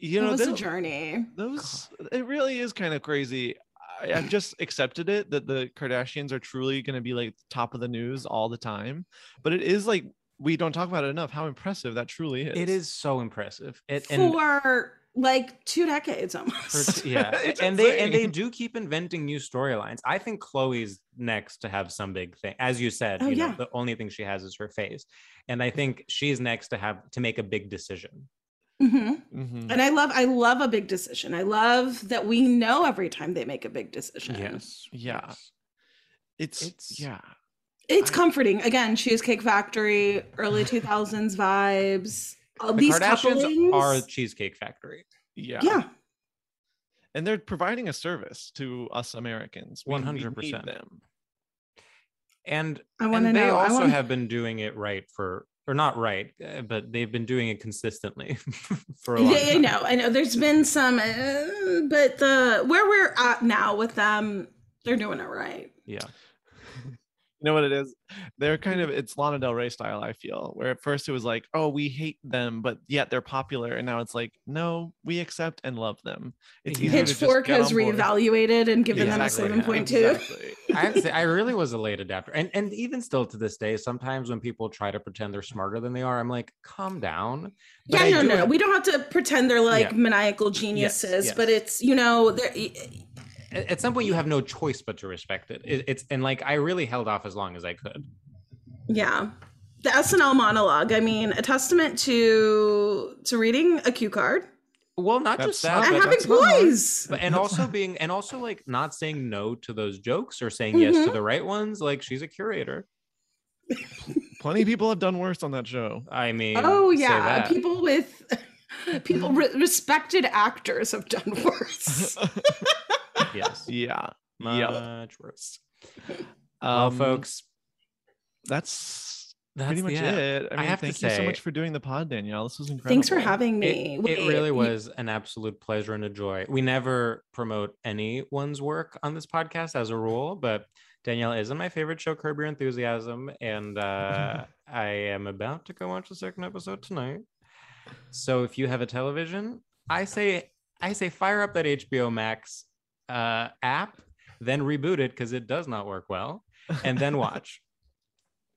You know, it know, was a journey. those it really is kind of crazy. I, I've just accepted it that the Kardashians are truly going to be like top of the news all the time, but it is like we don't talk about it enough how impressive that truly is. it is so impressive it, and for like two decades almost. t- yeah and they and they do keep inventing new storylines i think khloe's next to have some big thing as you said Oh, you know yeah. the only thing she has is her face and i think she's next to have to make a big decision Mhm. Mhm. And I love, I love a big decision. I love that we know every time they make a big decision. yes Yeah. It's, It's- yeah. It's I- comforting. Again, Cheesecake Factory, early 2000s vibes. All the these kardashians couplings. are cheesecake factory Yeah. yeah. And they're providing a service to us Americans. We- we need 100%. them. and I want to and they know. I also want have been doing it right for or not right uh, but they've been doing it consistently for a long time. Yeah, I know. I know. There's been some, uh, but the where we're at now with them, they're doing it right. yeah You know what it is? They're kind mm-hmm. of it's Lana Del Rey style. I feel where at first it was like, oh, we hate them, but yet they're popular, and now it's like, no, we accept and love them. It's easier to just Pitchfork has reevaluated and given them a Exactly, seven point two. exactly. I have say, I really was a late adapter, and and even still to this day, sometimes when people try to pretend they're smarter than they are, I'm like, calm down. But Yeah, I no, do no, no. have- We don't have to pretend they're like Yeah. maniacal geniuses, yes. but it's you know, they're, at at some point you have no choice but to respect it. it. It's and like I really held off as long as I could. yeah. The SNL monologue. I mean, a testament to to reading a cue card Well, not That's just that, and having that's poise. but and also being and also like not saying no to those jokes or saying yes to Mhm. the right ones. Like she's a curator. Plenty of people have done worse on that show. I mean, Oh say yeah, that. people with people re- respected actors have done worse. yes, yeah. much Yep. worse. well, Um, folks, that's, that's pretty much the end. it. I I mean, have to thank you so much for doing the pod, Danielle. This was incredible. Thanks for having me. It, it really was an absolute pleasure and a joy. We never promote anyone's work on this podcast as a rule, but Danielle isn't my favorite show, Curb Your Enthusiasm, and uh, I am about to go watch the second episode tonight. So if you have a television, I say I say fire up that HBO Max uh, app, then reboot it because it does not work well, and then watch.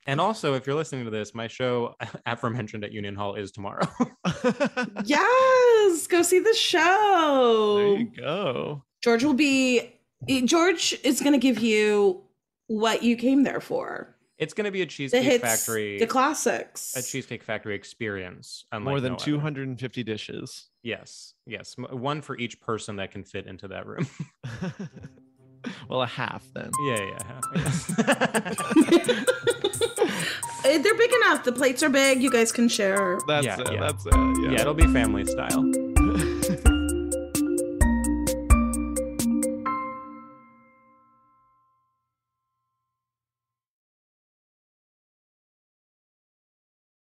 And also, if you're listening to this, my show, aforementioned at Union Hall, is tomorrow. Yes, go see the there show. you go. George will be George is going to give you what you came there for. It's going to be a The cheesecake hits, factory, the classics. a cheesecake factory experience. unlike More than no other. 250 dishes. Yes, yes, one for each person that can fit into that room. well, a half then. yeah, yeah. Eh, They're big enough. The plates are big. You guys can share. That's Yeah, it. yeah. That's it. Yeah. yeah, it'll be family style.